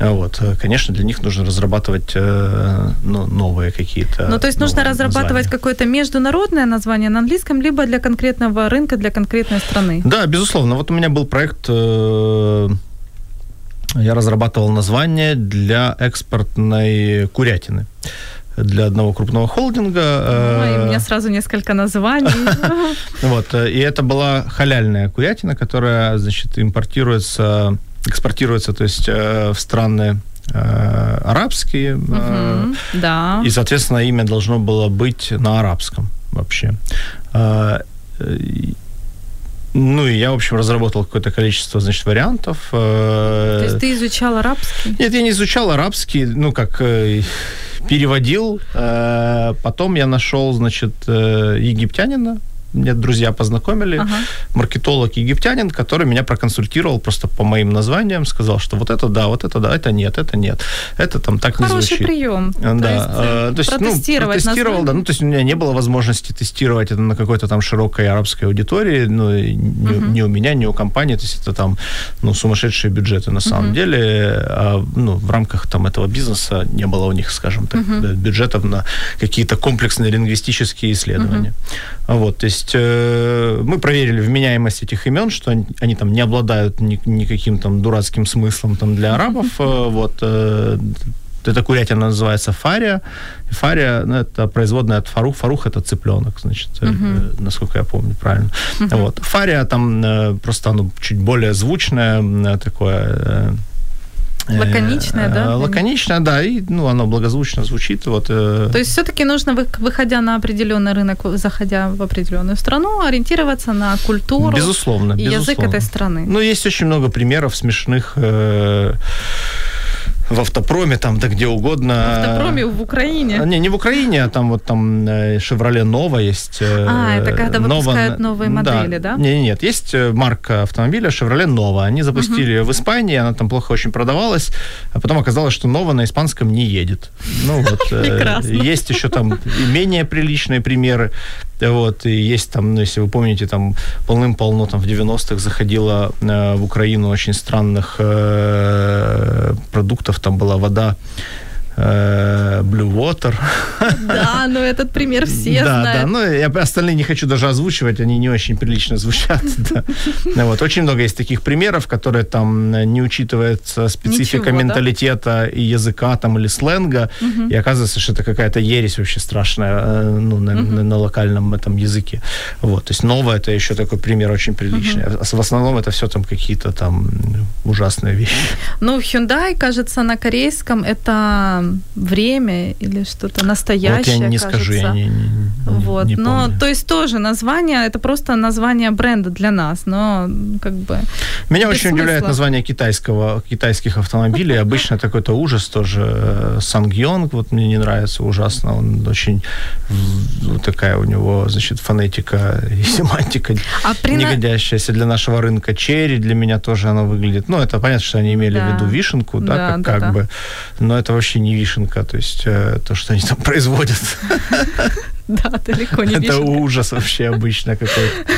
Вот, конечно, для них нужно разрабатывать э, ну, новые какие-то. Ну, то есть нужно разрабатывать какое-то международное название на английском, либо для конкретного рынка, для конкретной страны. Да, безусловно. Вот у меня был проект я разрабатывал название для экспортной курятины для одного крупного холдинга. Ну, и у меня сразу несколько названий. Вот, и это была халяльная курятина, которая, значит, импортируется, экспортируется, то есть в страны арабские. Да. И, соответственно, имя должно было быть на арабском вообще. Ну, и я, в общем, разработал какое-то количество, значит, вариантов. То есть ты изучал арабский? Нет, я не изучал арабский, ну, как переводил. Потом я нашел, значит, египтянина, мне друзья познакомили, ага. маркетолог египтянин, который меня проконсультировал просто по моим названиям, сказал, что вот это да, вот это да, это нет, это нет, это там так Хороший не звучит. прием. Да, то есть, то есть протестировать ну, протестировал, да, ну, то есть у меня не было возможности тестировать это на какой-то там широкой арабской аудитории, ну, угу. ни у меня, ни у компании, то есть это там, ну, сумасшедшие бюджеты на самом угу. деле, а, ну, в рамках там этого бизнеса не было у них, скажем так, угу. бюджетов на какие-то комплексные лингвистические исследования. Угу. Вот, то есть э, мы проверили вменяемость этих имен, что они, они там не обладают ни, никаким там дурацким смыслом там для арабов. Э, вот э, эта курятина называется фария. Фария, ну, это производная от фарух. Фарух это цыпленок, значит, uh-huh. э, насколько я помню правильно. Uh-huh. Вот. Фария там э, просто ну, чуть более звучное э, такое. Э, Лаконичное, да? Лаконичное, да, и ну, оно благозвучно звучит. Вот. То есть все-таки нужно, выходя на определенный рынок, заходя в определенную страну, ориентироваться на культуру безусловно, и безусловно. язык этой страны. Ну, есть очень много примеров смешных э- в автопроме, там, да где угодно. В автопроме в Украине? Не, не в Украине, а там вот там Chevrolet Nova есть. А, это когда выпускают Nova, новые модели, да? да? Нет, нет, есть марка автомобиля Chevrolet Nova. Они запустили uh-huh. в Испании, она там плохо очень продавалась, а потом оказалось, что Nova на испанском не едет. Ну вот, есть еще там менее приличные примеры. Вот, и есть там, ну, если вы помните, там полным-полно там в 90-х заходило э, в Украину очень странных э, продуктов, там была вода, Blue Water. Да, но этот пример все да, знают. Да, но я остальные не хочу даже озвучивать, они не очень прилично звучат. Да. Вот, очень много есть таких примеров, которые там не учитывается специфика Ничего, менталитета да? и языка там или сленга, угу. и оказывается, что это какая-то ересь вообще страшная ну, на, угу. на, на локальном этом языке. Вот, то есть новое это еще такой пример очень приличный. Угу. А в основном это все там какие-то там ужасные вещи. Ну, Hyundai, кажется, на корейском это время или что-то настоящее. Вот я не кажется. скажу, я не, не, вот. не но, помню. то есть тоже название, это просто название бренда для нас, но как бы... Меня очень смысла. удивляет название китайского, китайских автомобилей. Обычно это какой-то ужас тоже. Сангьонг, вот мне не нравится ужасно. Он очень, вот такая у него, значит, фонетика и семантика а при... не годящаяся для нашего рынка. Черри для меня тоже она выглядит. Ну, это понятно, что они имели да. в виду вишенку, да, да как, да, как да. бы. Но это вообще не не вишенка, то есть э, то, что они там производят. Да, далеко не Это ужас вообще обычно какой-то.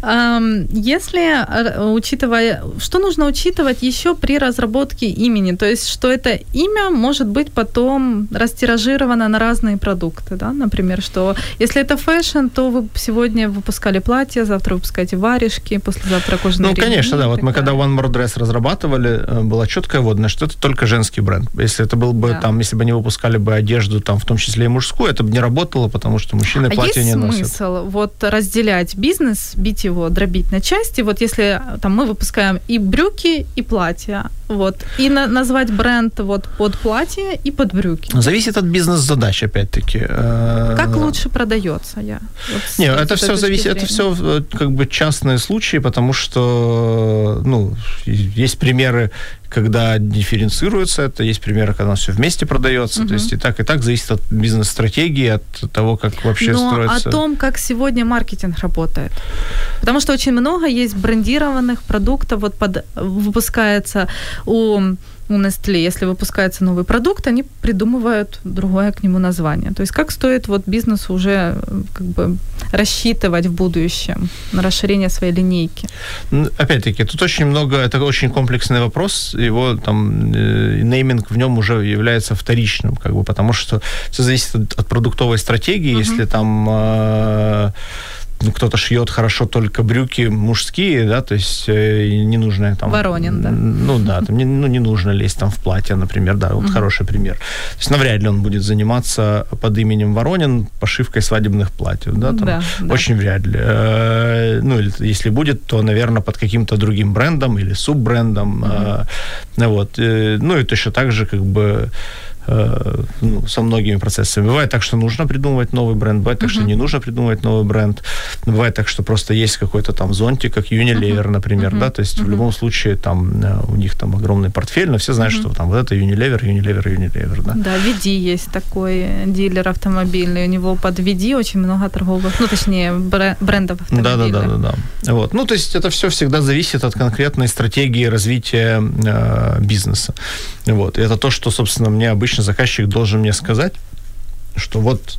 Если, э, учитывая, что нужно учитывать еще при разработке имени, то есть, что это имя может быть потом растиражировано на разные продукты, да, например, что если это fashion, то вы сегодня выпускали платье, завтра выпускаете варежки, послезавтра кожаные Ну, конечно, да, вот мы когда One More Dress разрабатывали, э, была четкая водная, что это только женский бренд. Если это был бы да. там, если бы они выпускали бы одежду, там, в том числе и мужскую, это бы не работало, потому что мужчины а платья не носят. есть смысл вот разделять бизнес, бить его, дробить на части? Вот если там мы выпускаем и брюки, и платья, вот, и на, назвать бренд вот под платье и под брюки. Зависит от бизнес-задач, опять-таки. Э, как лучше продается я? Вот не, это все зависит, зрения. это все э, как бы частные случаи, потому что, ну, есть примеры когда дифференцируется это, есть примеры, когда все вместе продается, угу. то есть и так, и так зависит от бизнес-стратегии, от того, как вообще Но строится. о том, как сегодня маркетинг работает. Потому что очень много есть брендированных продуктов, вот под, выпускается у у Nestle, если выпускается новый продукт, они придумывают другое к нему название. То есть как стоит вот бизнесу уже как бы рассчитывать в будущем на расширение своей линейки? Опять-таки, тут очень много, это очень комплексный вопрос, его там э, нейминг в нем уже является вторичным, как бы, потому что все зависит от, от продуктовой стратегии, uh-huh. если там э, ну, кто-то шьет хорошо только брюки мужские, да, то есть э, не нужно там... Воронин, да. Ну да, там не, ну, не нужно лезть там в платье, например, да, вот угу. хороший пример. То есть навряд ли он будет заниматься под именем Воронин пошивкой свадебных платьев, да, там да, очень да. вряд ли. Э, ну, или если будет, то, наверное, под каким-то другим брендом или суббрендом, угу. э, вот. Э, ну и точно так же, как бы Э, ну, со многими процессами. Бывает так, что нужно придумывать новый бренд, бывает так, uh-huh. что не нужно придумывать новый бренд. Бывает так, что просто есть какой-то там зонтик, как Unilever, uh-huh. например, uh-huh. да, то есть uh-huh. в любом случае там э, у них там огромный портфель, но все знают, uh-huh. что там вот это Unilever, Unilever, Unilever, да. Да, VD есть такой дилер автомобильный, у него под VD очень много торговых, ну, точнее, брендов автомобилей. Да, да, да, да, да. Вот. Ну, то есть это все всегда зависит от конкретной стратегии развития э, бизнеса. Вот. И это то, что, собственно, мне обычно обычно заказчик должен мне сказать, что вот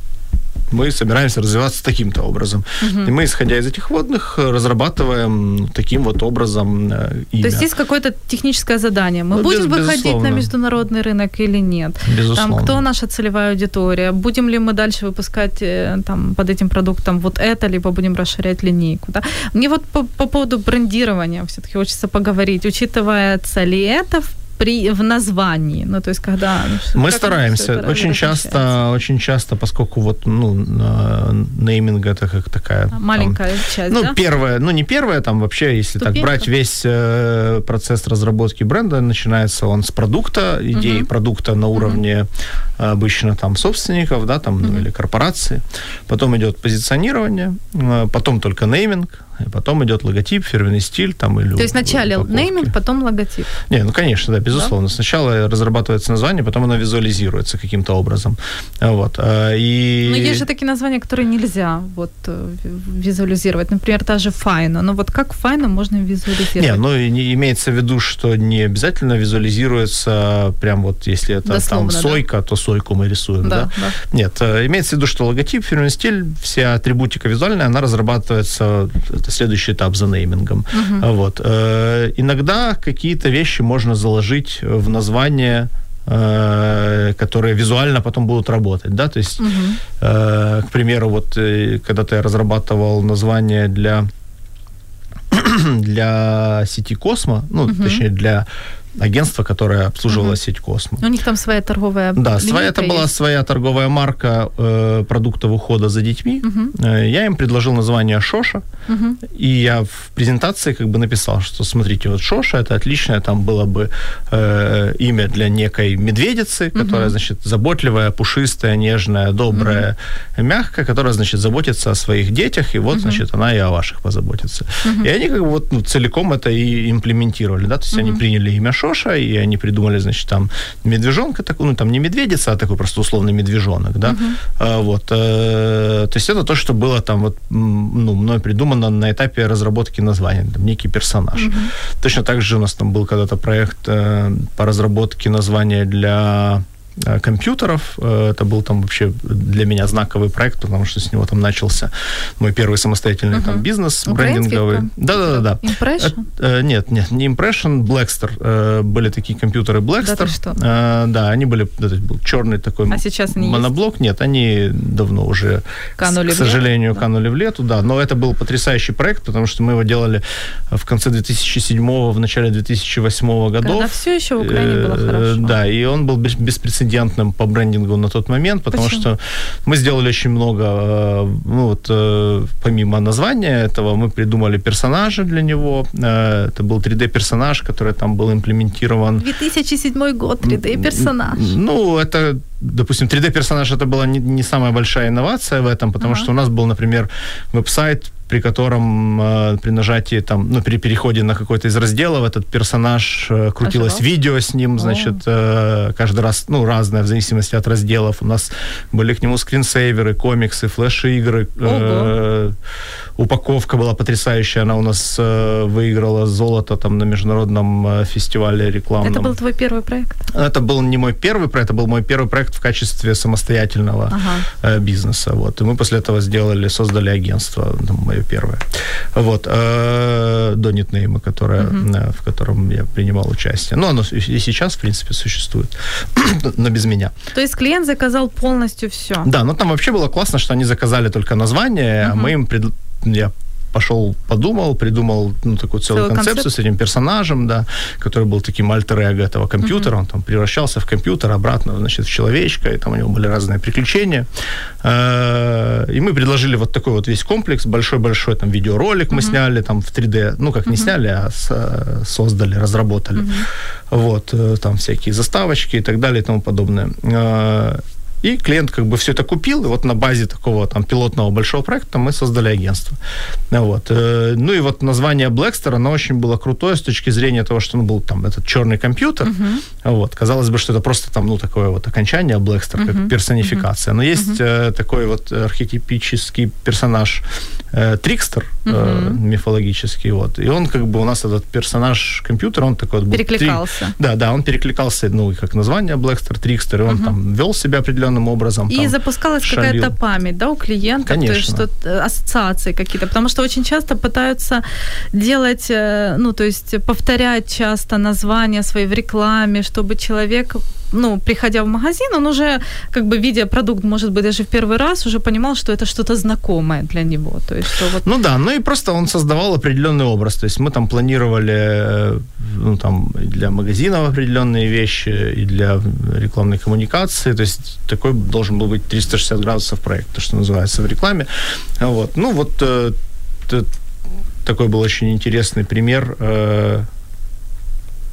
мы собираемся развиваться таким-то образом. Угу. И мы, исходя из этих водных, разрабатываем таким вот образом имя. Э, То есть есть какое-то техническое задание. Мы ну, будем без, выходить на международный рынок или нет? Безусловно. Там, кто наша целевая аудитория? Будем ли мы дальше выпускать э, там, под этим продуктом вот это, либо будем расширять линейку? Да? Мне вот по, по поводу брендирования все-таки хочется поговорить. Учитывается ли это в при, в названии. Ну, то есть, когда... Мы стараемся. Очень часто, очень часто, поскольку вот, ну, нейминг это как такая... Маленькая там, часть, Ну, да? первая, ну, не первая, там вообще, если Ступенька. так брать весь э, процесс разработки бренда, начинается он с продукта, идеи uh-huh. продукта на уровне uh-huh. обычно там собственников, да, там, uh-huh. ну, или корпорации. Потом идет позиционирование, э, потом только нейминг, и потом идет логотип, фирменный стиль там или То есть вначале нейминг, потом логотип? Не, ну конечно, да, безусловно. Да? Сначала разрабатывается название, потом оно визуализируется каким-то образом. Вот. А, и... Но есть же такие названия, которые нельзя вот э, визуализировать. Например, та же Файна. Ну вот как Файна можно визуализировать? Не, ну имеется в виду, что не обязательно визуализируется прям вот если это Дословно, там сойка, да? то сойку мы рисуем, да, да? да? Нет, э, имеется в виду, что логотип, фирменный стиль, вся атрибутика визуальная, она разрабатывается это следующий этап за неймингом. Uh-huh. Вот. Э, иногда какие-то вещи можно заложить в название э, которые визуально потом будут работать, да, то есть, uh-huh. к примеру, вот когда-то я разрабатывал название для для сети Космо, ну, uh-huh. точнее, для агентство, которое обслуживало uh-huh. сеть Космо. У них там своя торговая Да, своя, это есть. была своя торговая марка э, продуктов ухода за детьми. Э, я им предложил название Шоша, uh-huh. и я в презентации как бы написал, что смотрите, вот Шоша это отличное, там было бы э, имя для некой медведицы, которая, uh-huh. значит, заботливая, пушистая, нежная, добрая, uh-huh. мягкая, которая, значит, заботится о своих детях, и вот, uh-huh. значит, она и о ваших позаботится. Uh-huh. И они как бы вот ну, целиком это и имплементировали, да, то есть uh-huh. они приняли имя Шоша, и они придумали, значит, там медвежонка такой, ну, там не медведица, а такой просто условный медвежонок, да, а, вот, э, то есть это то, что было там вот, ну, мной придумано на этапе разработки названия, там, некий персонаж. Uh-huh. Точно так же у нас там был когда-то проект э, по разработке названия для компьютеров. Э, это был там вообще для меня знаковый проект, потому что с него там начался мой первый самостоятельный uh-huh. там бизнес брендинговый. Да-да-да. Impression? Это, нет, нет, не Impression, Blackster. Были такие компьютеры Blackster. Да, что? да, они были, это был черный такой а сейчас они моноблок. Есть? Нет, они давно уже, канули к сожалению, да? канули в лету, да. Но это был потрясающий проект, потому что мы его делали в конце 2007 в начале 2008 годов. Когда все еще в Украине было э, хорошо. Да, и он был беспрецедентным по брендингу на тот момент, потому Почему? что мы сделали очень много, э, ну вот э, помимо названия этого, мы придумали персонажа для него. Это был 3D-персонаж, который там был имплементирован. 2007 год, 3D-персонаж. Ну, это допустим, 3D-персонаж это была не, не самая большая инновация в этом, потому ага. что у нас был, например, веб-сайт при котором э, при нажатии там, ну, при переходе на какой-то из разделов этот персонаж э, крутилось Ожидал? видео с ним, значит, э, каждый раз, ну, разное в зависимости от разделов. У нас были к нему скринсейверы, комиксы, флеш-игры. Э, упаковка была потрясающая, она у нас э, выиграла золото там на международном э, фестивале рекламном. Это был твой первый проект? Это был не мой первый проект, это был мой первый проект в качестве самостоятельного ага. э, бизнеса. Вот. И мы после этого сделали, создали агентство, ну, мое первое. Вот. До Нитнейма, которое, угу. в котором я принимал участие. Ну, оно и сейчас, в принципе, существует, но без меня. То есть клиент заказал полностью все? Да, но там вообще было классно, что они заказали только название, угу. а мы им пред я пошел, подумал, придумал ну, такую целую Целый концепцию концепт? с этим персонажем, да, который был таким альтер этого компьютера. Uh-huh. Он там превращался в компьютер, обратно, значит, в человечка, и там у него были разные приключения. Э, и мы предложили вот такой вот весь комплекс, большой-большой там видеоролик uh-huh. мы сняли там в 3D, ну, как uh-huh. не сняли, а создали, разработали. Uh-huh. Вот, э, там всякие заставочки и так далее и тому подобное. И клиент как бы все это купил, и вот на базе такого там пилотного большого проекта мы создали агентство. Вот. Э, ну и вот название Blackstar, оно очень было крутое с точки зрения того, что ну, был там этот черный компьютер. Uh-huh. Вот. Казалось бы, что это просто там, ну, такое вот окончание Blackstar, uh-huh. как персонификация. Но есть uh-huh. такой вот архетипический персонаж э, Трикстер, uh-huh. э, мифологический, вот. И он как бы у нас этот персонаж компьютера, он такой вот был... Перекликался. Три... Да, да, он перекликался, ну, как название Blackstar, Трикстер, и он uh-huh. там вел себя определенно определенным образом. И там, запускалась какая-то память, да, у клиента, Конечно. то есть что э, ассоциации какие-то, потому что очень часто пытаются делать, э, ну, то есть повторять часто названия свои в рекламе, чтобы человек ну, приходя в магазин, он уже, как бы, видя продукт, может быть, даже в первый раз, уже понимал, что это что-то знакомое для него. То есть, что вот... Ну да, ну и просто он создавал определенный образ. То есть мы там планировали, э, ну, там, для магазинов определенные вещи, и для рекламной коммуникации. То есть такой должен был быть 360 градусов проект, то, что называется в рекламе. Вот. Ну вот э, такой был очень интересный пример э,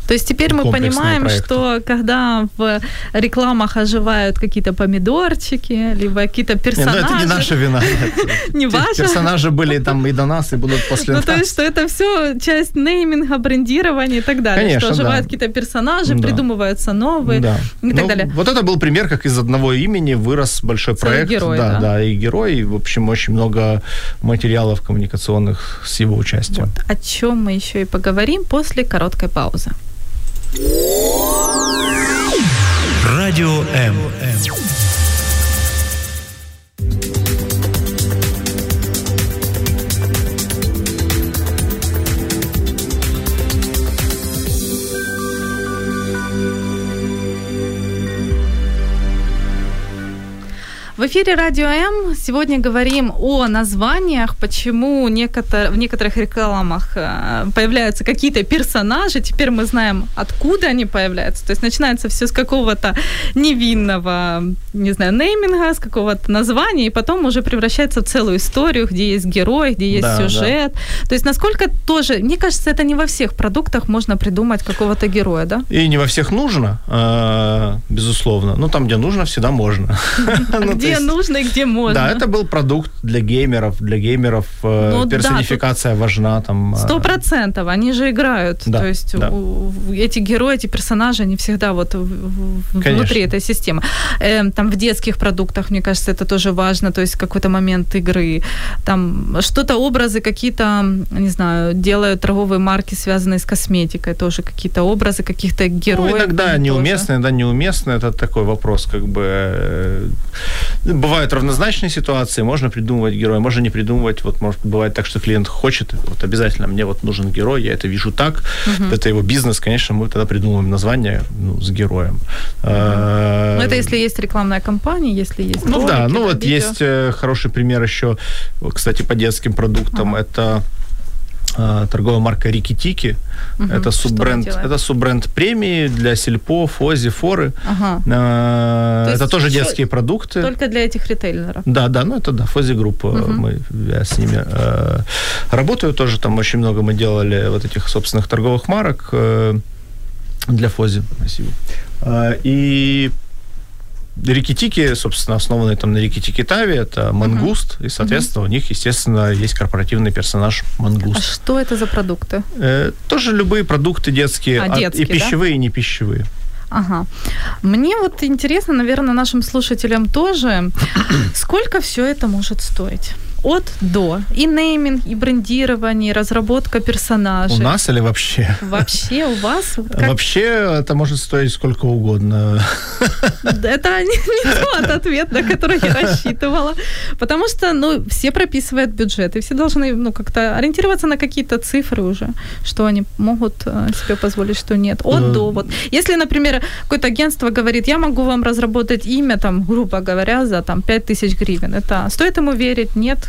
то есть теперь мы понимаем, проекты. что когда в рекламах оживают какие-то помидорчики, либо какие-то персонажи... Не, ну это не наша вина. Не ваша? Персонажи были там и до нас, и будут после нас. Ну, то есть, что это все часть нейминга, брендирования и так далее. Что оживают какие-то персонажи, придумываются новые и так ну, далее. Вот это был пример, как из одного имени вырос большой проект. герой, да. Да, и герой, и, в общем, очень много материалов коммуникационных с его участием. О чем мы еще и поговорим после короткой паузы. Радио М. В эфире Радио М. Сегодня говорим о названиях, почему некотор... в некоторых рекламах э, появляются какие-то персонажи. Теперь мы знаем, откуда они появляются. То есть начинается все с какого-то невинного, не знаю, нейминга, с какого-то названия, и потом уже превращается в целую историю, где есть герой, где есть да, сюжет. Да. То есть насколько тоже, мне кажется, это не во всех продуктах можно придумать какого-то героя, да? И не во всех нужно, э, безусловно. Ну, там, где нужно, всегда можно. А где где есть- нужно и где можно. Да, это был продукт для геймеров. Для геймеров э, Ну да, персонификация важна. Там, э, Сто процентов, они же играют. Да, То есть да. эти герои, эти персонажи, они всегда вот Конечно. внутри этой системы. Эм, Там в детских продуктах, мне кажется, это тоже важно. То есть какой-то момент игры, там что-то образы какие-то, не знаю, делают торговые марки, связанные с косметикой, тоже какие-то образы каких-то героев. Ну, иногда неуместно, иногда неуместно. Это такой вопрос, как бы... Бывают равнозначные ситуации, можно придумывать героя, можно не придумывать. Вот может бывает так, что клиент хочет, вот обязательно мне вот нужен герой, я это вижу так, это его бизнес, конечно, мы тогда придумываем название ну, с героем. Э, Ну, это если есть рекламная кампания, если есть Ну да, ну вот видео. есть э, хороший пример еще, кстати, по детским продуктам. Это э, торговая марка Рики Тики. Мгм. Это суббренд, это суббренд премии для Сельпо, Фози, Форы. Ага. Э, То Это тоже что- детские продукты. Только для этих ритейлеров. Да, да, ну это да, Фози группа. Мгм. Мы, я с ними э, работаю тоже. Там очень много мы делали вот этих собственных торговых марок э, для Фози. Спасибо. Э, и Рикитики, собственно, основанные там на Рикитики Тави, это мангуст, и, соответственно, у них, естественно, есть корпоративный персонаж А мангуст. что это за продукты? Э, тоже любые продукты детские, А, от- детские, и да? пищевые, и не пищевые. Ага. Мне вот интересно, наверное, нашим слушателям тоже, сколько все это может стоить? От до. И нейминг, и брендирование, и разработка персонажей. У нас или вообще? Вообще у вас? как- Вообще это может стоить сколько угодно. Это не, не тот ответ, на который я рассчитывала. Потому что, ну, все прописывают бюджеты, все должны, ну, как-то ориентироваться на какие-то цифры уже, что они могут э, себе позволить, что нет. От Э. до. Вот. Если, например, какое-то агентство говорит, я могу вам разработать имя, там, грубо говоря, за там 5000 гривен, это стоит ему верить? Нет.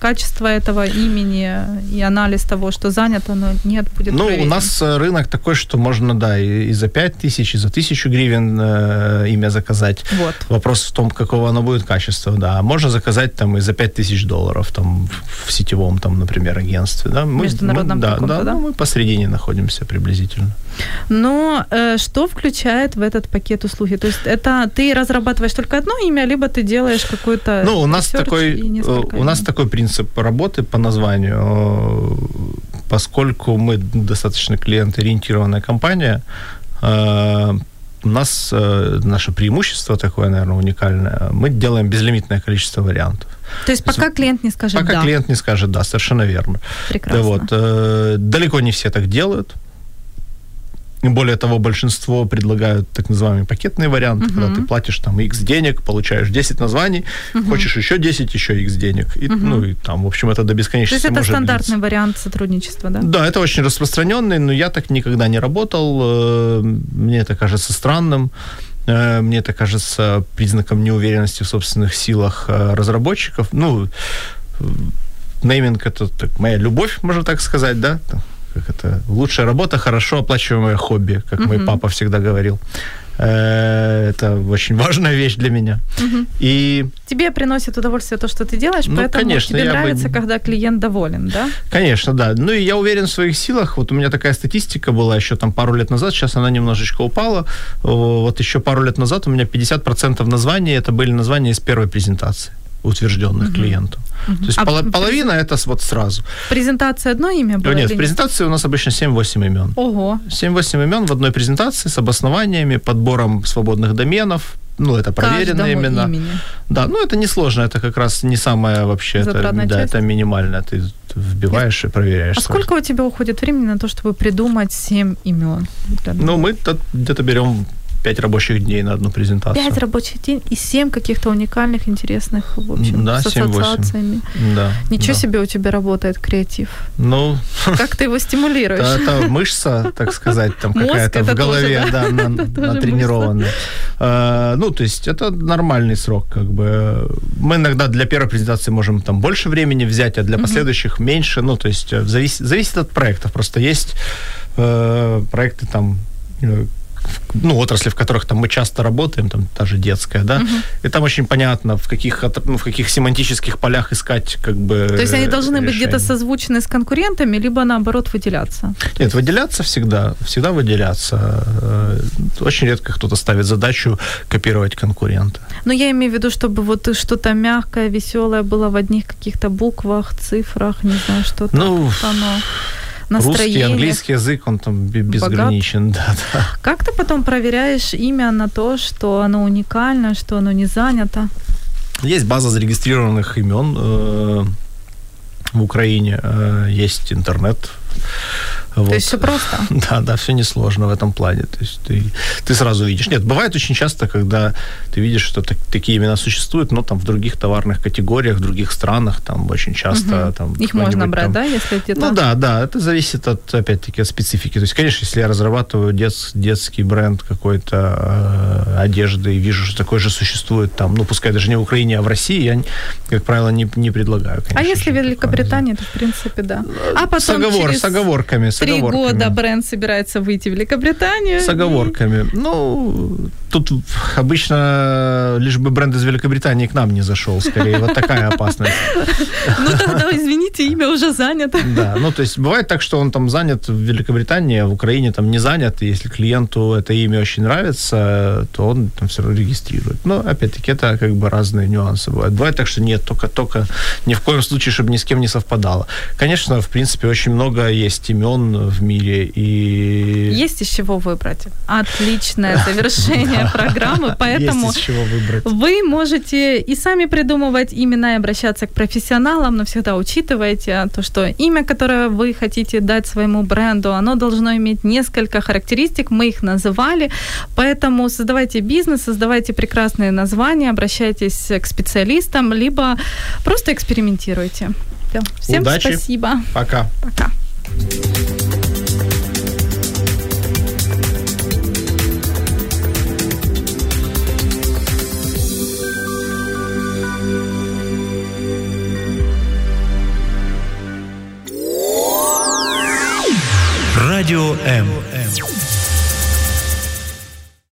Качество этого имени и анализ того, что занято, но нет, будет Ну, у проверен. нас э, рынок такой, что можно, да, и, и за 5 тысяч, и за тысячу гривен э, имя заказать. Вот. Вопрос в том, какого оно будет качества, да. Можно заказать там и за 5 тысяч долларов там в- в сетевом, там, например, агентстве, да. Мы, Международном мы- да, да, да? ну, мы посередине находимся приблизительно. Но э, что включает в этот пакет услуги? То есть это ты разрабатываешь только одно имя, либо ты делаешь какой-то Ну, у нас такой, э, у нас такой принцип работы по названию, поскольку мы достаточно клиент-ориентированная компания, э, у нас э, наше преимущество такое, наверное, уникальное. Мы делаем безлимитное количество вариантов. То есть пока клиент не скажет Пока да. клиент не скажет да, совершенно верно. Прекрасно. Да, вот, э, далеко не все так делают. Более того, большинство предлагают так называемый пакетный вариант, Мгм. когда ты платишь там X денег, получаешь 10 названий, хочешь еще 10, еще X денег. И, Ну и там, в общем, это до То есть бесконечности это стандартный длиться. вариант сотрудничества, да? Да, это очень распространенный, но я так никогда не работал. э, Мне это кажется странным. э, Мне это кажется признаком неуверенности в собственных силах э, разработчиков. Ну, нейминг это так, моя любовь, можно так сказать, да? Как это лучшая работа, хорошо оплачиваемое хобби, как мой папа всегда говорил. Э, Это очень важная вещь для меня. Мгм. И Тебе приносит удовольствие то, что ты делаешь, Ну, поэтому конечно, тебе я бы- нравится, когда клиент доволен, да? Конечно, да. Ну и я уверен в своих силах. Вот у меня такая статистика была еще там пару лет назад, сейчас она немножечко упала. Вот еще пару лет назад у меня 50% названий это были названия из первой презентации утвержденных клиенту. То есть А в половина это вот сразу. Презентация одно имя было? Нет, в презентации у нас обычно 7-8 имен. Ого. 7-8 имен в одной презентации с обоснованиями, подбором свободных доменов. Ну, это проверенные Каждому имена. имени. Да, ну это несложно, это как раз не самое вообще, это, Затратная да, часть. это минимально. Ты вбиваешь и проверяешь. А сколько у тебя уходит времени на то, чтобы придумать семь имен? для Ну, мы где-то берем 5 рабочих дней на одну презентацию. Пять рабочих дней и семь каких-то уникальных, интересных, в общем, Да, с 7-8. ассоциациями. Да. Ничего да. себе у тебя работает креатив. Ну, Как ты его стимулируешь? это, мышца, так сказать, там какая-то в голове, да? натренированная. А, Ну, то есть это нормальный срок, как бы. Мы иногда для первой презентации можем там больше времени взять, а для последующих меньше. Ну, то есть э, завис- зависит от проектов. Просто есть э, проекты там э, ну, отрасли, в которых там мы часто работаем, там та же детская, да, угу. и там очень понятно, в каких, ну, в каких семантических полях искать как бы То есть они должны решение. быть где-то созвучны с конкурентами, либо наоборот выделяться? Нет, выделяться всегда, всегда выделяться. Э, очень редко кто-то ставит задачу копировать конкурента. Но я имею в виду, чтобы вот что-то мягкое, веселое было в одних каких-то буквах, цифрах, не знаю, что-то. Ну, оно Русский, английский язык, он там безграничен. Да, да. Как ты потом проверяешь имя на то, что оно уникально, что оно не занято? Есть база зарегистрированных имен э, в Украине, э, есть интернет вот. То есть все просто? Да, да, все несложно в этом плане. То есть ты, ты сразу видишь. Нет, бывает очень часто, когда ты видишь, что так, такие имена существуют, но там в других товарных категориях, в других странах, там очень часто... Угу. Там, Их можно брать, там... да, если где-то... Ну да, да, это зависит от, опять-таки, от специфики. То есть, конечно, если я разрабатываю дет, детский бренд какой-то э, одежды и вижу, что такой же существует там, ну, пускай даже не в Украине, а в России, я, как правило, не, не предлагаю, конечно, А если в Великобритании, то, в принципе, да. А потом с, оговор, через... с оговорками, с три года бренд собирается выйти в Великобританию. С оговорками. И... Ну, тут обычно лишь бы бренд из Великобритании к нам не зашел, скорее. Вот такая опасность. Ну тогда, извините, имя уже занято. Да, ну то есть бывает так, что он там занят в Великобритании, а в Украине там не занят, и если клиенту это имя очень нравится, то он там все равно регистрирует. Но опять-таки это как бы разные нюансы бывают. Бывает так, что нет, только, только ни в коем случае, чтобы ни с кем не совпадало. Конечно, в принципе, очень много есть имен в мире, и... Есть из чего выбрать. Отличное завершение программы, поэтому вы можете и сами придумывать имена и обращаться к профессионалам, но всегда учитывайте то, что имя, которое вы хотите дать своему бренду, оно должно иметь несколько характеристик, мы их называли, поэтому создавайте бизнес, создавайте прекрасные названия, обращайтесь к специалистам, либо просто экспериментируйте. Всем Удачи. спасибо. Пока. Пока. Радио М.